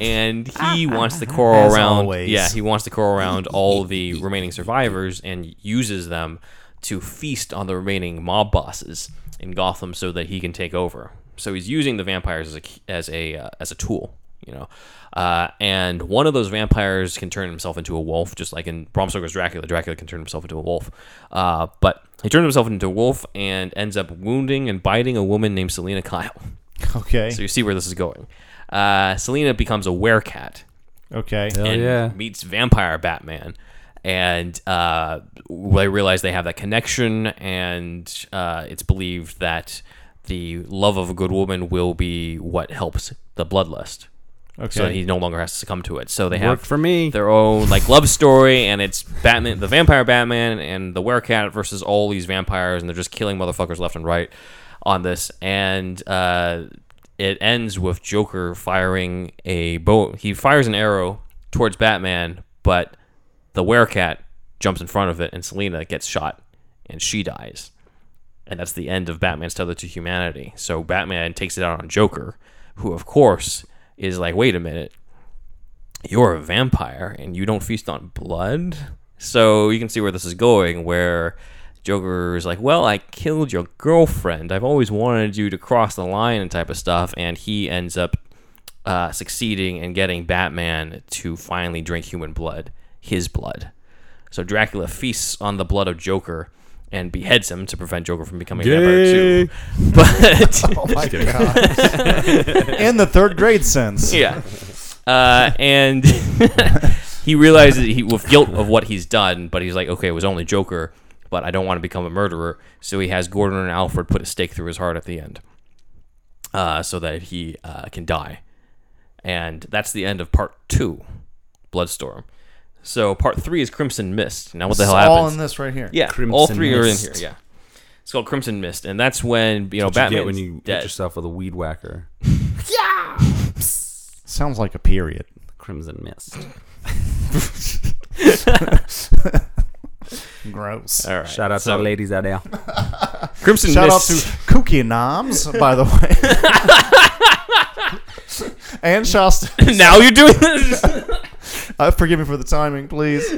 and he wants to quarrel As around. always. Yeah, he wants to quarrel around all the remaining survivors and uses them to feast on the remaining mob bosses in Gotham so that he can take over. So he's using the vampires as a as a uh, as a tool, you know. Uh, and one of those vampires can turn himself into a wolf, just like in Bram Stoker's Dracula. Dracula can turn himself into a wolf. Uh, but he turns himself into a wolf and ends up wounding and biting a woman named Selina Kyle. Okay. So you see where this is going. Uh, Selena becomes a werecat Okay. Hell and yeah. meets vampire Batman. And uh, they realize they have that connection, and uh, it's believed that the love of a good woman will be what helps the bloodlust. Okay. So that he no longer has to succumb to it. So they Worked have for me. their own like love story, and it's Batman, the vampire Batman, and the werecat versus all these vampires, and they're just killing motherfuckers left and right on this. And uh, it ends with Joker firing a bow. He fires an arrow towards Batman, but the werecat jumps in front of it, and Selina gets shot, and she dies. And that's the end of Batman's tether to humanity. So Batman takes it out on Joker, who of course is like, wait a minute, you're a vampire and you don't feast on blood. So you can see where this is going, where Joker is like, well, I killed your girlfriend. I've always wanted you to cross the line and type of stuff. And he ends up uh, succeeding and getting Batman to finally drink human blood, his blood. So Dracula feasts on the blood of Joker and beheads him to prevent Joker from becoming a vampire too. But oh my god. In the third grade sense. yeah. Uh, and he realizes he with guilt of what he's done, but he's like, okay, it was only Joker, but I don't want to become a murderer. So he has Gordon and Alfred put a stake through his heart at the end, uh, so that he uh, can die. And that's the end of part two, Bloodstorm. So part three is Crimson Mist. Now what the It's hell all happens? in this right here. yeah, all Crimson three are in here. Yeah, it's called Crimson Mist, and that's when you know What you Batman get when you hit dead. yourself with a weed whacker. yeah. Sounds like a period. Crimson mist. Gross. All right, Shout out so to the ladies out there. Crimson Shout out Mist. to Kooky Noms, by the way. and Shasta. now you're doing this. Uh, forgive me for the timing, please.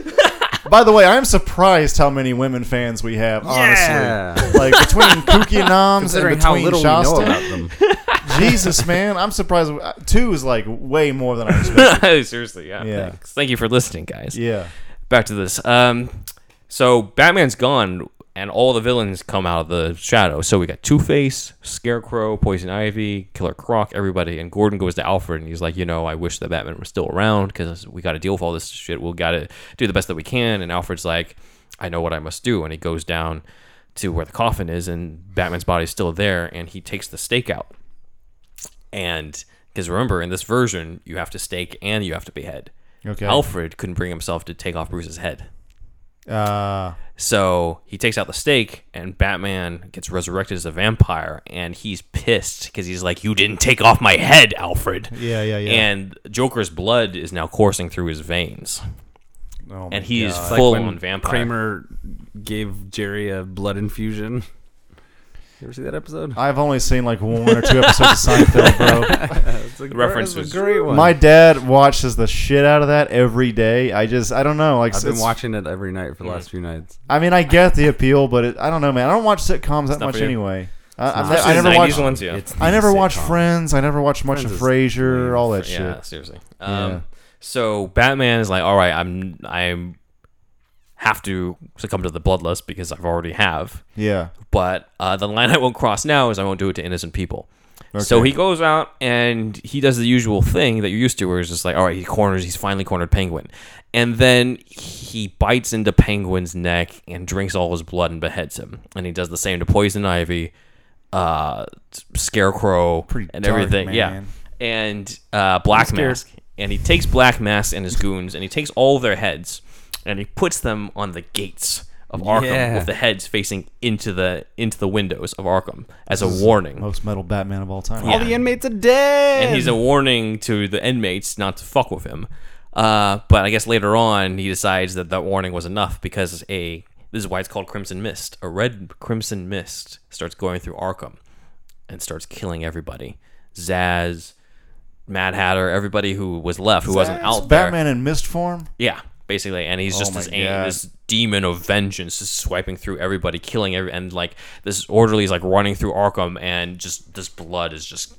By the way, I am surprised how many women fans we have, honestly. Yeah. Like between Kooky and Noms and Considering how between little Shasta. we know about them. Jesus, man. I'm surprised. Two is like way more than I expected. Seriously, yeah. Yeah. Thanks. Thank you for listening, guys. Yeah. Back to this. Um, so Batman's gone, and all the villains come out of the shadow. So we got Two Face, Scarecrow, Poison Ivy, Killer Croc, everybody. And Gordon goes to Alfred, and he's like, you know, I wish that Batman was still around because we got to deal with all this shit. We got to do the best that we can. And Alfred's like, I know what I must do. And he goes down to where the coffin is, and Batman's body's still there, and he takes the stake out. And because remember, in this version, you have to stake and you have to behead. Okay. Alfred couldn't bring himself to take off Bruce's head. Uh, So he takes out the stake, and Batman gets resurrected as a vampire, and he's pissed because he's like, "You didn't take off my head, Alfred." yeah, yeah, yeah. And Joker's blood is now coursing through his veins, oh and he's is God. Like full when on vampire. Kramer gave Jerry a blood infusion. You ever see that episode? I've only seen like one or two episodes of Seinfeld, bro. It's a, The reference it's was- a great one. My dad watches the shit out of that every day. I just, I don't know. Like, I've been watching it every night for the last few nights. I mean, I get the appeal, but it, I don't know, man. I don't watch sitcoms that much for you. anyway. I, I, I never 90s watched. ones, yeah. I never watched sitcom. Friends. I never watched much Friends of Frasier. All that yeah, shit. seriously. Um, Yeah. So Batman is like, "All right, I'm, I'm have to succumb to the bloodlust because I've already have." Yeah. but uh, the line I won't cross now is I won't do it to innocent people. So he goes out and he does the usual thing that you're used to, where it's just like, all right, he corners, he's finally cornered Penguin, and then he bites into Penguin's neck and drinks all his blood and beheads him, and he does the same to Poison Ivy, uh, Scarecrow, Pretty and dark, everything, yeah, and uh, Black. Mask, and he takes Black Mask and his goons, and he takes all of their heads, and he puts them on the gates of Arkham Yeah. with the heads facing into the into the windows of Arkham as a warning. Most metal Batman of all time. Yeah. All the inmates are dead. And he's a warning to the inmates not to fuck with him. Uh, but I guess later on he decides that that warning was enough because a this is why it's called Crimson Mist. A red crimson mist starts going through Arkham and starts killing everybody. Zsasz, Mad Hatter, everybody who was left, who wasn't That's out there. Batman in mist form. Yeah, basically, and he's Oh just this, an- this demon of vengeance, just swiping through everybody, killing every, and like this orderly is like running through Arkham, and just this blood is just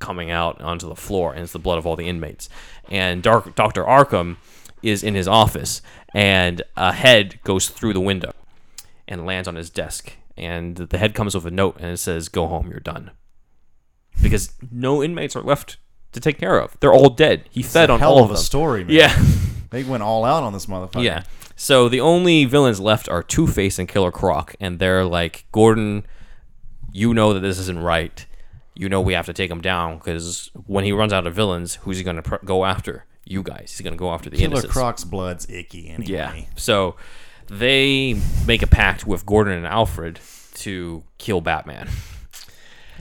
coming out onto the floor, and it's the blood of all the inmates. And Dark, Doctor Arkham is in his office, and a head goes through the window and lands on his desk, and the head comes with a note, and it says, "Go home, you're done," because no inmates are left to take care of. They're all dead. He fed a on hell all of of a them. story, man. Yeah. They went all out on this motherfucker. Yeah. So the only villains left are Two Face and Killer Croc, and they're like, Gordon, you know that this isn't right. You know we have to take him down because when he runs out of villains, who's he going to pr- go after? You guys. He's going to go after the Killer innocents. Croc's blood's icky anyway. Yeah. So they make a pact with Gordon and Alfred to kill Batman.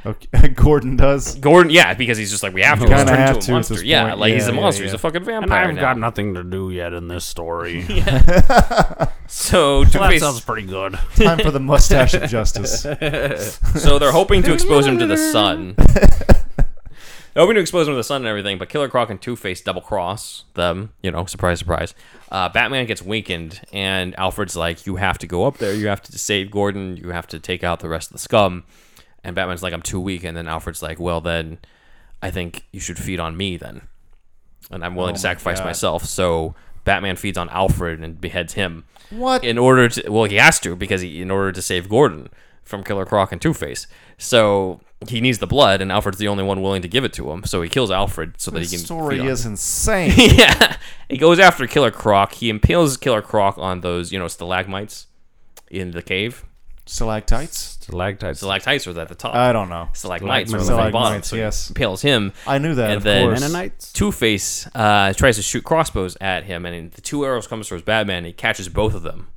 Okay. Gordon does. Gordon, yeah, because he's just like we have to Kinda turn have into to a at monster. this Yeah, point. like he's a yeah, monster. yeah. He's a fucking And vampire I've now. got nothing to do yet in this story. so Two that Face. sounds pretty good. Time for the mustache of justice. So they're hoping to expose him to the sun. They're hoping to expose him to the sun and everything, but Killer Croc and Two Face double cross them. You know, surprise, surprise. Uh, Batman gets weakened, and Alfred's like, "You have to go up there. You have to save Gordon. You have to take out the rest of the scum." And Batman's like, "I'm too weak." And then Alfred's like, "Well, then, I think you should feed on me then, and I'm willing Oh to sacrifice myself." So Batman feeds on Alfred and beheads him What? in order to well he has to because he in order to save Gordon from Killer Croc and Two Face. So he needs the blood, and Alfred's the only one willing to give it to him. So he kills Alfred so that he can. story is insane. yeah, he goes after Killer Croc. He impales Killer Croc on those you know stalagmites in the cave. Stalactites? Stalactites. Stalactites are at the top. I don't know. Stalagmites are at Stalagmites, the bottom. So yes. he impales him. I knew that, And of then- Two Face uh, tries to shoot crossbows at him, and the two arrows comes towards Batman. And he catches both of them,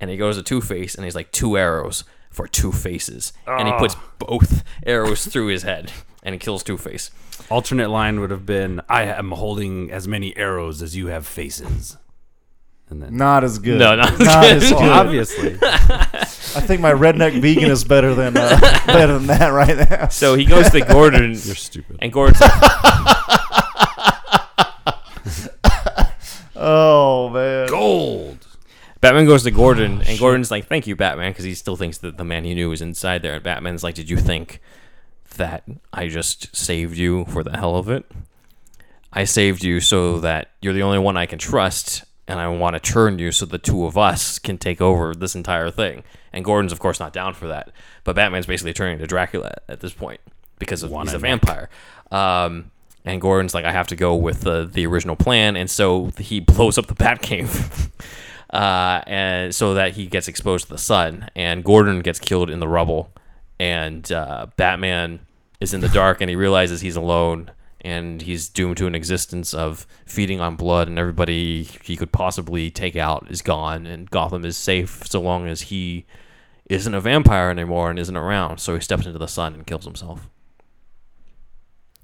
and he goes to Two Face, and he's like two arrows for two faces, and he puts both arrows through his head, and he kills Two Face. Alternate line would have been, "I am holding as many arrows as you have faces." And then, Not as good. No, not as not good. as Well, good. obviously, I think my redneck vegan is better than uh, better than that right now. So he goes to Gordon, you're stupid. and Gordon's like, Oh man. Gold. Batman goes to Gordon, and Gordon's like, "Thank you, Batman," because he still thinks that the man he knew is inside there. And Batman's like, "Did you think that I just saved you for the hell of it? I saved you so that you're the only one I can trust, and I want to turn you so the two of us can take over this entire thing." And Gordon's, of course, not down for that. But Batman's basically turning to Dracula at this point because of, he's a vampire. Um, and Gordon's like, I have to go with the the original plan, and so he blows up the Batcave, uh, and so that he gets exposed to the sun, and Gordon gets killed in the rubble, and uh, Batman is in the dark, and he realizes he's alone, and he's doomed to an existence of feeding on blood, and everybody he could possibly take out is gone, and Gotham is safe so long as he isn't a vampire anymore and isn't around. So he steps into the sun and kills himself.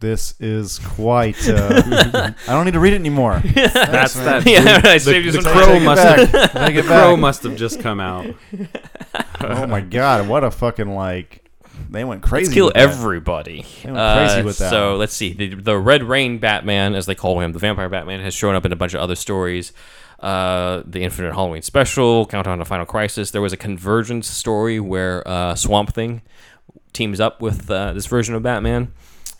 This is quite. Uh, I don't need to read it anymore. That's that. yeah, I saved you The some crow Take it must have. Take The it crow must have just come out. Oh my god! What a fucking like. They went crazy. Let's kill everybody. They went crazy with that So let's see. The, the Red Rain Batman, as they call him, the Vampire Batman, has shown up in a bunch of other stories. Uh, the Infinite Halloween Special, Countdown to Final Crisis. There was a Convergence story where uh, Swamp Thing teams up with uh, this version of Batman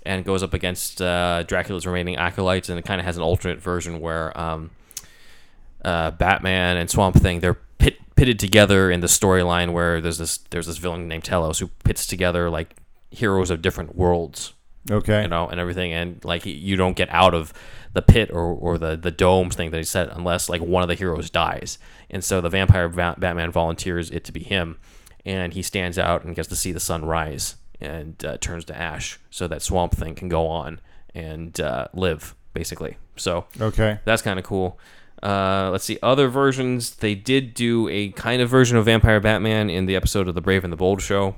and goes up against uh, Dracula's remaining acolytes, and it kind of has an alternate version where um, uh, Batman and Swamp Thing they're pitted together in the storyline where there's this there's this villain named Telos who pits together like heroes of different worlds, Okay. you know, and everything, and like you don't get out of the pit or, or the the domes thing that he said unless like one of the heroes dies, and so the vampire Va- Batman volunteers it to be him, and he stands out and gets to see the sun rise and uh, turns to ash, so that Swamp Thing can go on and uh, live basically. So Okay. that's kind of cool. Uh, let's see other versions. They did do a kind of version of Vampire Batman in the episode of the Brave and the Bold show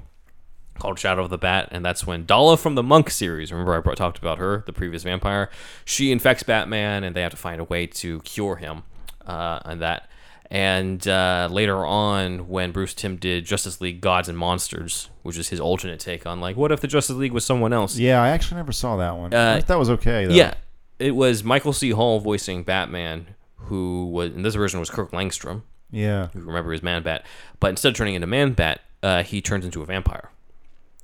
called Shadow of the Bat, and that's when Dala from the Monk series. Remember, I brought, talked about her, the previous vampire. She infects Batman, and they have to find a way to cure him. Uh, and that. And uh, later on, when Bruce Timm did Justice League Gods and Monsters, which is his alternate take on like, what if the Justice League was someone else? Yeah, I actually never saw that one. Uh, that was okay though. Yeah, it was Michael C. Hall voicing Batman, who was in this version was Kirk Langstrom, Yeah. you remember his Man Bat, but instead of turning into Man Bat, uh, he turns into a vampire.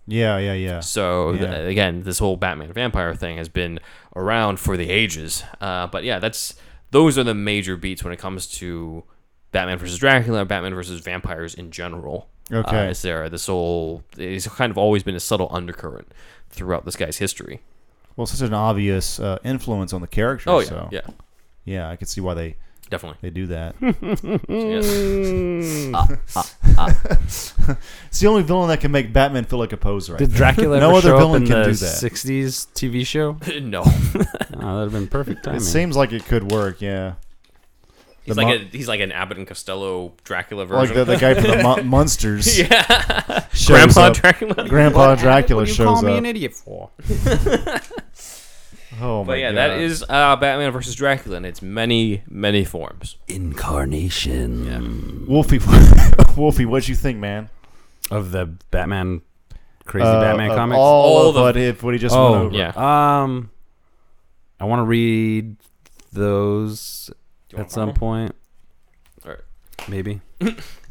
Yeah, yeah, yeah. So th- again, this whole Batman vampire thing has been around for the ages. Uh, but yeah, that's those are the major beats when it comes to Batman versus Dracula, Batman versus vampires in general. Okay. uh, is there this whole? It's kind of always been a subtle undercurrent throughout this guy's history. Well, such an obvious uh, influence on the character. Oh yeah, so. yeah, Yeah, I can see why they, definitely. they do that. Yes. it's the only villain that can make Batman feel like a poser. I Did think. Dracula No ever other show up villain in can the do that. '60s TV show? no, Oh, that'd have been perfect timing. It seems like it could work. Yeah. he's The like mon- a, he's like an Abbott and Costello Dracula version. Like version. the, the guy from the Mon- Monsters. yeah, shows Grandpa up. Dracula. Grandpa Dracula you shows call me up. an idiot for? Oh my But yeah, god. that is uh, Batman versus Dracula in its many, many forms. Incarnation Wolfie. Wolfie, what'd you think, man? of the Batman, crazy Uh, Batman of comics. All, All of the- what if what he just oh, went over. Yeah. Um, I want to read those you want at some one? point. Alright. Maybe.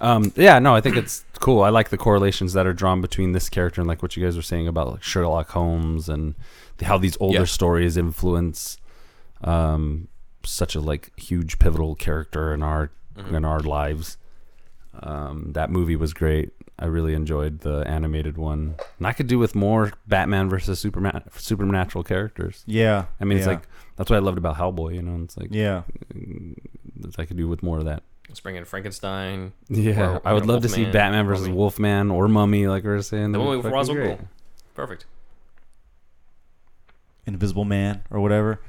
um. Yeah. No. I think it's cool. I like the correlations that are drawn between this character and like what you guys were saying about like Sherlock Holmes and the, how these older Yeah. stories influence um such a like huge pivotal character in our Mhm. in our lives. Um, that movie was great. I really enjoyed the animated one, and I could do with more Batman versus Superman supernatural characters. Yeah. I mean, it's like that's what I loved about Hellboy. You know, it's like Yeah. I could do with more of that. Let's bring in Frankenstein. Yeah, Or, I would you know, love to see Batman versus Mummy. Wolfman or Mummy, like we were saying. The That'd one with fucking Ra's al great. Ghul. Perfect. Invisible Man or whatever.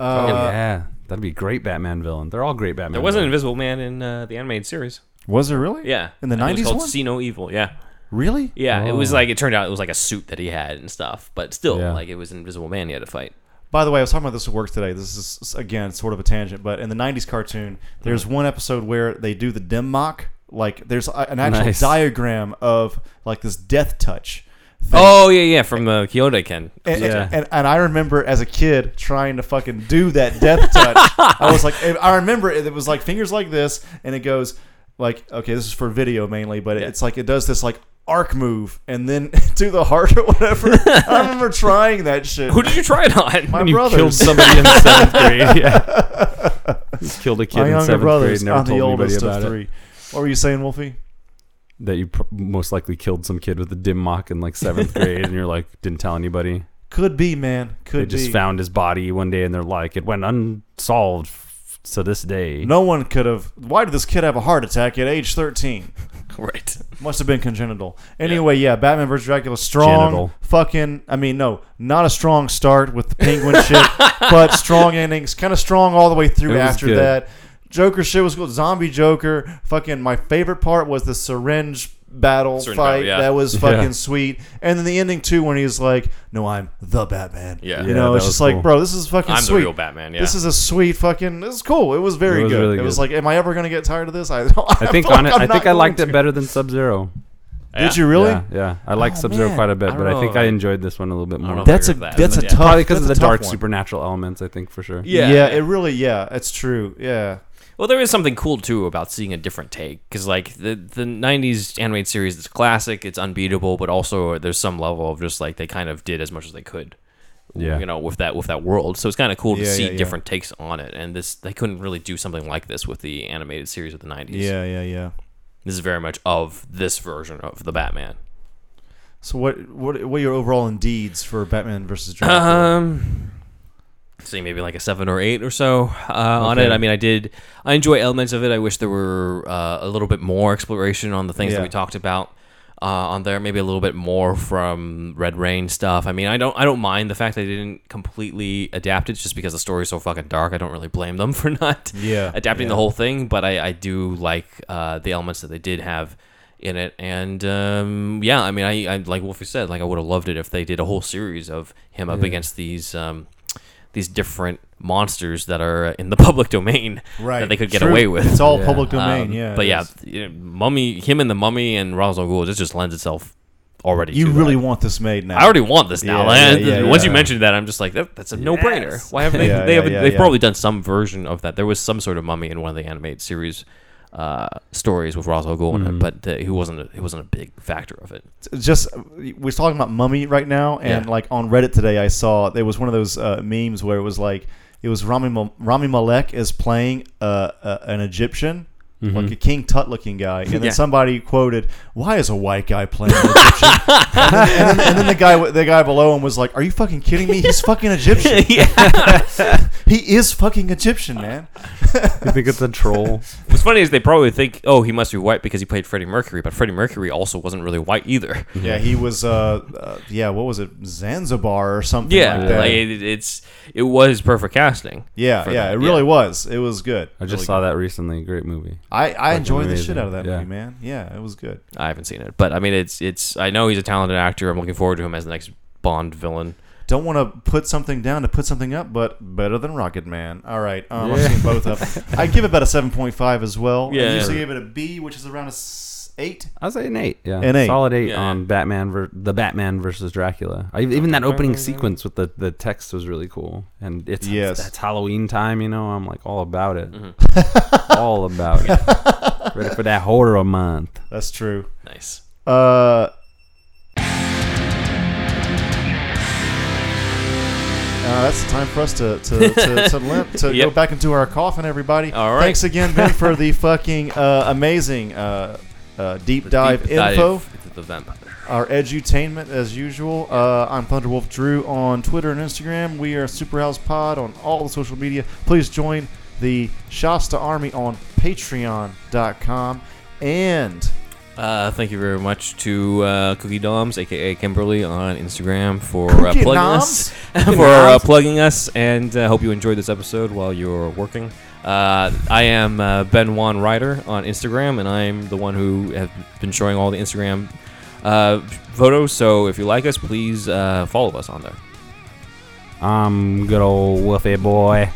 Oh, Uh, yeah, that'd be a great Batman villain. They're all great Batman. There was an. Invisible Man in uh, the animated series. Was there really? Yeah, In the I 90s it was called one? See No Evil. Yeah, Really? yeah. It was Oh. like it turned out it was like a suit that he had and stuff, but still, Yeah. like it was an Invisible Man he had to fight. By the way, I was talking about this at work today. This is again sort of a tangent, but in the '90s cartoon, there's mm. one episode where they do the dim mak. Like there's a- an actual Nice. diagram of like this death touch. Thing. Oh yeah, yeah, from the Kyodai Ken. And, Yeah. and, and I remember as a kid trying to fucking do that death touch. I was like, I remember it, it was like fingers like this, and it goes like, okay, this is for video mainly, but Yeah. it's like it does this like arc move and then to the heart or whatever. I remember trying that shit. Who did you try it on? My And you killed somebody in seventh grade. Yeah, you killed a kid My in younger seventh grade. Never I'm the told anybody oldest about of it. What were you saying, Wolfie? That you pr- most likely killed some kid with a dim mak in like seventh grade, and you're like didn't tell anybody. Could be, man. Could they just be. found his body one day, and they're like, it went unsolved f- to this day. no one could have. Why did this kid have a heart attack at age 13? right. Must have been congenital. Anyway, yeah, Batman vs. Dracula, strong. Genital. Fucking, I mean, no, not a strong start with the penguin shit, but strong endings. Kind of strong all the way through was after good. that. Joker shit was cool. Zombie Joker. Fucking, my favorite part was the syringe battle Syringe fight. battle, yeah. That was Yeah. fucking sweet. And then the ending too, when he's like, "No, I'm the Batman." Yeah. you Yeah, know, that it's was just like, bro, this is fucking I'm sweet. the real Batman. Yeah. This is a sweet fucking. This is cool. It was very It was good. really It was good. like, am I ever gonna get tired of this? I, I I think feel on like it, I'm I not think I liked going it better than Sub Zero. Did you really? Yeah, yeah. I like Oh, Sub Zero man. quite a bit, I but don't I think know. I enjoyed this one a little bit don't more. know. That's a that, that's a but yeah. tough. Probably because of that's the a tough dark one. supernatural elements. I think for sure. Yeah. Yeah, it really. Yeah, it's true. Yeah, Well, there is something cool too about seeing a different take because, like, the the '90s animated series is classic, it's unbeatable, but also there's some level of just like they kind of did as much as they could. Yeah. you know, with that with that world, so it's kind of cool to Yeah, see yeah, yeah. different takes on it. And this they couldn't really do something like this with the animated series of the '90s. yeah, yeah, yeah. this is very much of this version of the Batman. So what what what are your overall deeds for Batman versus Dracula? Um, say maybe like a seven or eight or so uh, on it. I mean, I did. I enjoy elements of it. I wish there were uh, a little bit more exploration on the things that we talked about uh, on there. Maybe a little bit more from Red Rain stuff. I mean, I don't. I don't mind the fact that they didn't completely adapt it, just because the story is so fucking dark. I don't really blame them for not Yeah, adapting the whole thing. But I, I do like uh, the elements that they did have in it and um, yeah i mean I, I like wolfie said like i would have loved it if they did a whole series of him up Yeah. against these um, these different monsters that are in the public domain right, that they could get True. away with It's all Yeah. public domain. Um, yeah, but yeah is. mummy him and the mummy and Ra's al Ghul, it just lends itself already. You to really that. want this made now. I already want this now. Yeah, Like, yeah, yeah, Once you mentioned that, I'm just like, that, that's a no-brainer. Why haven't they? Yeah, they yeah, haven't, yeah, they've yeah. probably done some version of that. There was some sort of mummy in one of the animated series uh, stories with Ra's al Ghul in it, Mhm. but uh, he wasn't. A, he wasn't a big factor of it. just we're talking about mummy right now and Yeah. like on reddit today i saw there was one of those uh, memes where it was like it was rami, Mal- rami malek is playing uh, uh, an egyptian like a king tut looking guy and then Yeah. somebody quoted why is a white guy playing an egyptian and, then, and, then, and then the guy the guy below him was like are you fucking kidding me he's fucking egyptian he is fucking egyptian man You think it's a troll? What's funny is they probably think, oh, he must be white because he played Freddie Mercury, but Freddie Mercury also wasn't really white either. yeah he was uh, uh yeah what was it zanzibar or something Yeah, like that like, it, it's it was perfect casting. yeah yeah that, it really yeah. was it was good I just Really saw that recently. Great movie. I, I enjoyed the shit out of that Yeah. movie, man. Yeah, it was good. I haven't seen it, but I mean, it's it's. I know he's a talented actor. I'm looking forward to him as the next Bond villain. Don't want to put something down to put something up, but better than Rocket Man. All right, um, Yeah. I've seen both of them. I give it about a seven point five as well. I Yeah. usually give it a B, which is around a s- eight. I was say an eight. Yeah, An eight. Solid eight Yeah. on Batman. Ver- the Batman versus Dracula. I, even that opening sequence with the, the text was really cool. And it's Yes. it's Halloween time. You know, I'm like all about it. Mm-hmm. all about it. Ready for that horror month. That's true. Nice. Uh. Uh, that's the time for us to to to, to, limp, to go back into our coffin, everybody. All right. Thanks again, Ben, for the fucking uh, amazing uh, uh, deep dive Deep info. into the vampire. our edutainment as usual. Uh, I'm Thunderwolf Drew on Twitter and Instagram. We are Superhouse Pod on all the social media. Please join the Shasta Army on Patreon.com. And Uh, thank you very much to uh, Cookie Doms, aka Kimberly, on Instagram for uh, plugging Doms? us, for uh, plugging us, and uh, hope you enjoyed this episode while you're working. Uh, I am uh, Ben Juan Ryder on Instagram, and I'm the one who have been showing all the Instagram uh, photos. So if you like us, please uh, follow us on there. I'm good old Wolfie boy.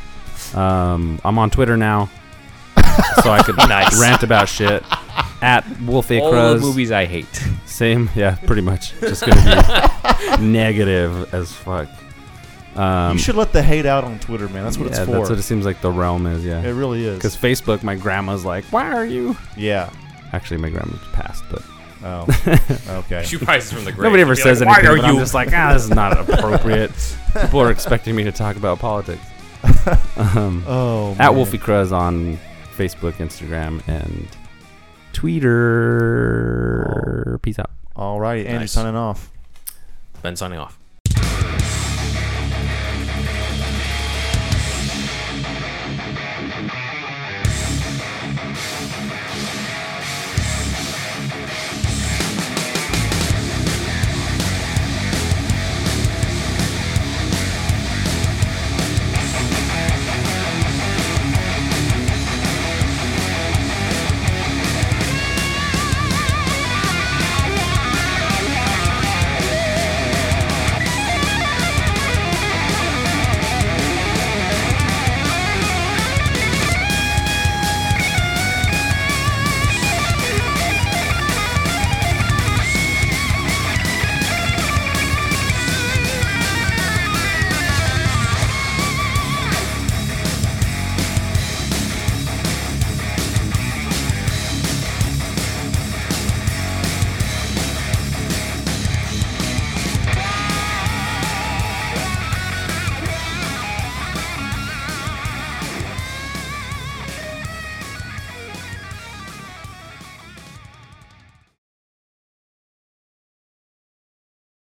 Um, I'm on Twitter now, so I could Nice. rant about shit at Wolfie all Cruz. the movies I hate. Same, yeah, pretty much. Just gonna be negative as fuck. Um, you should let the hate out on Twitter, man. That's what yeah, it's for. that's what it seems like the realm is. Yeah, it really is. because Facebook, my grandma's like, "Why are you?" yeah. Actually, my grandma's passed, but Oh, okay. Shoot prices from the grave. nobody ever Be says like, anything. Why are but you? I'm just like, ah, this is not appropriate. People are expecting me to talk about politics. um, Oh, at man. Wolfie Cruz on Facebook, Instagram, and Twitter. Peace out. All right, righty. Andrew Nice. signing off. Ben signing off.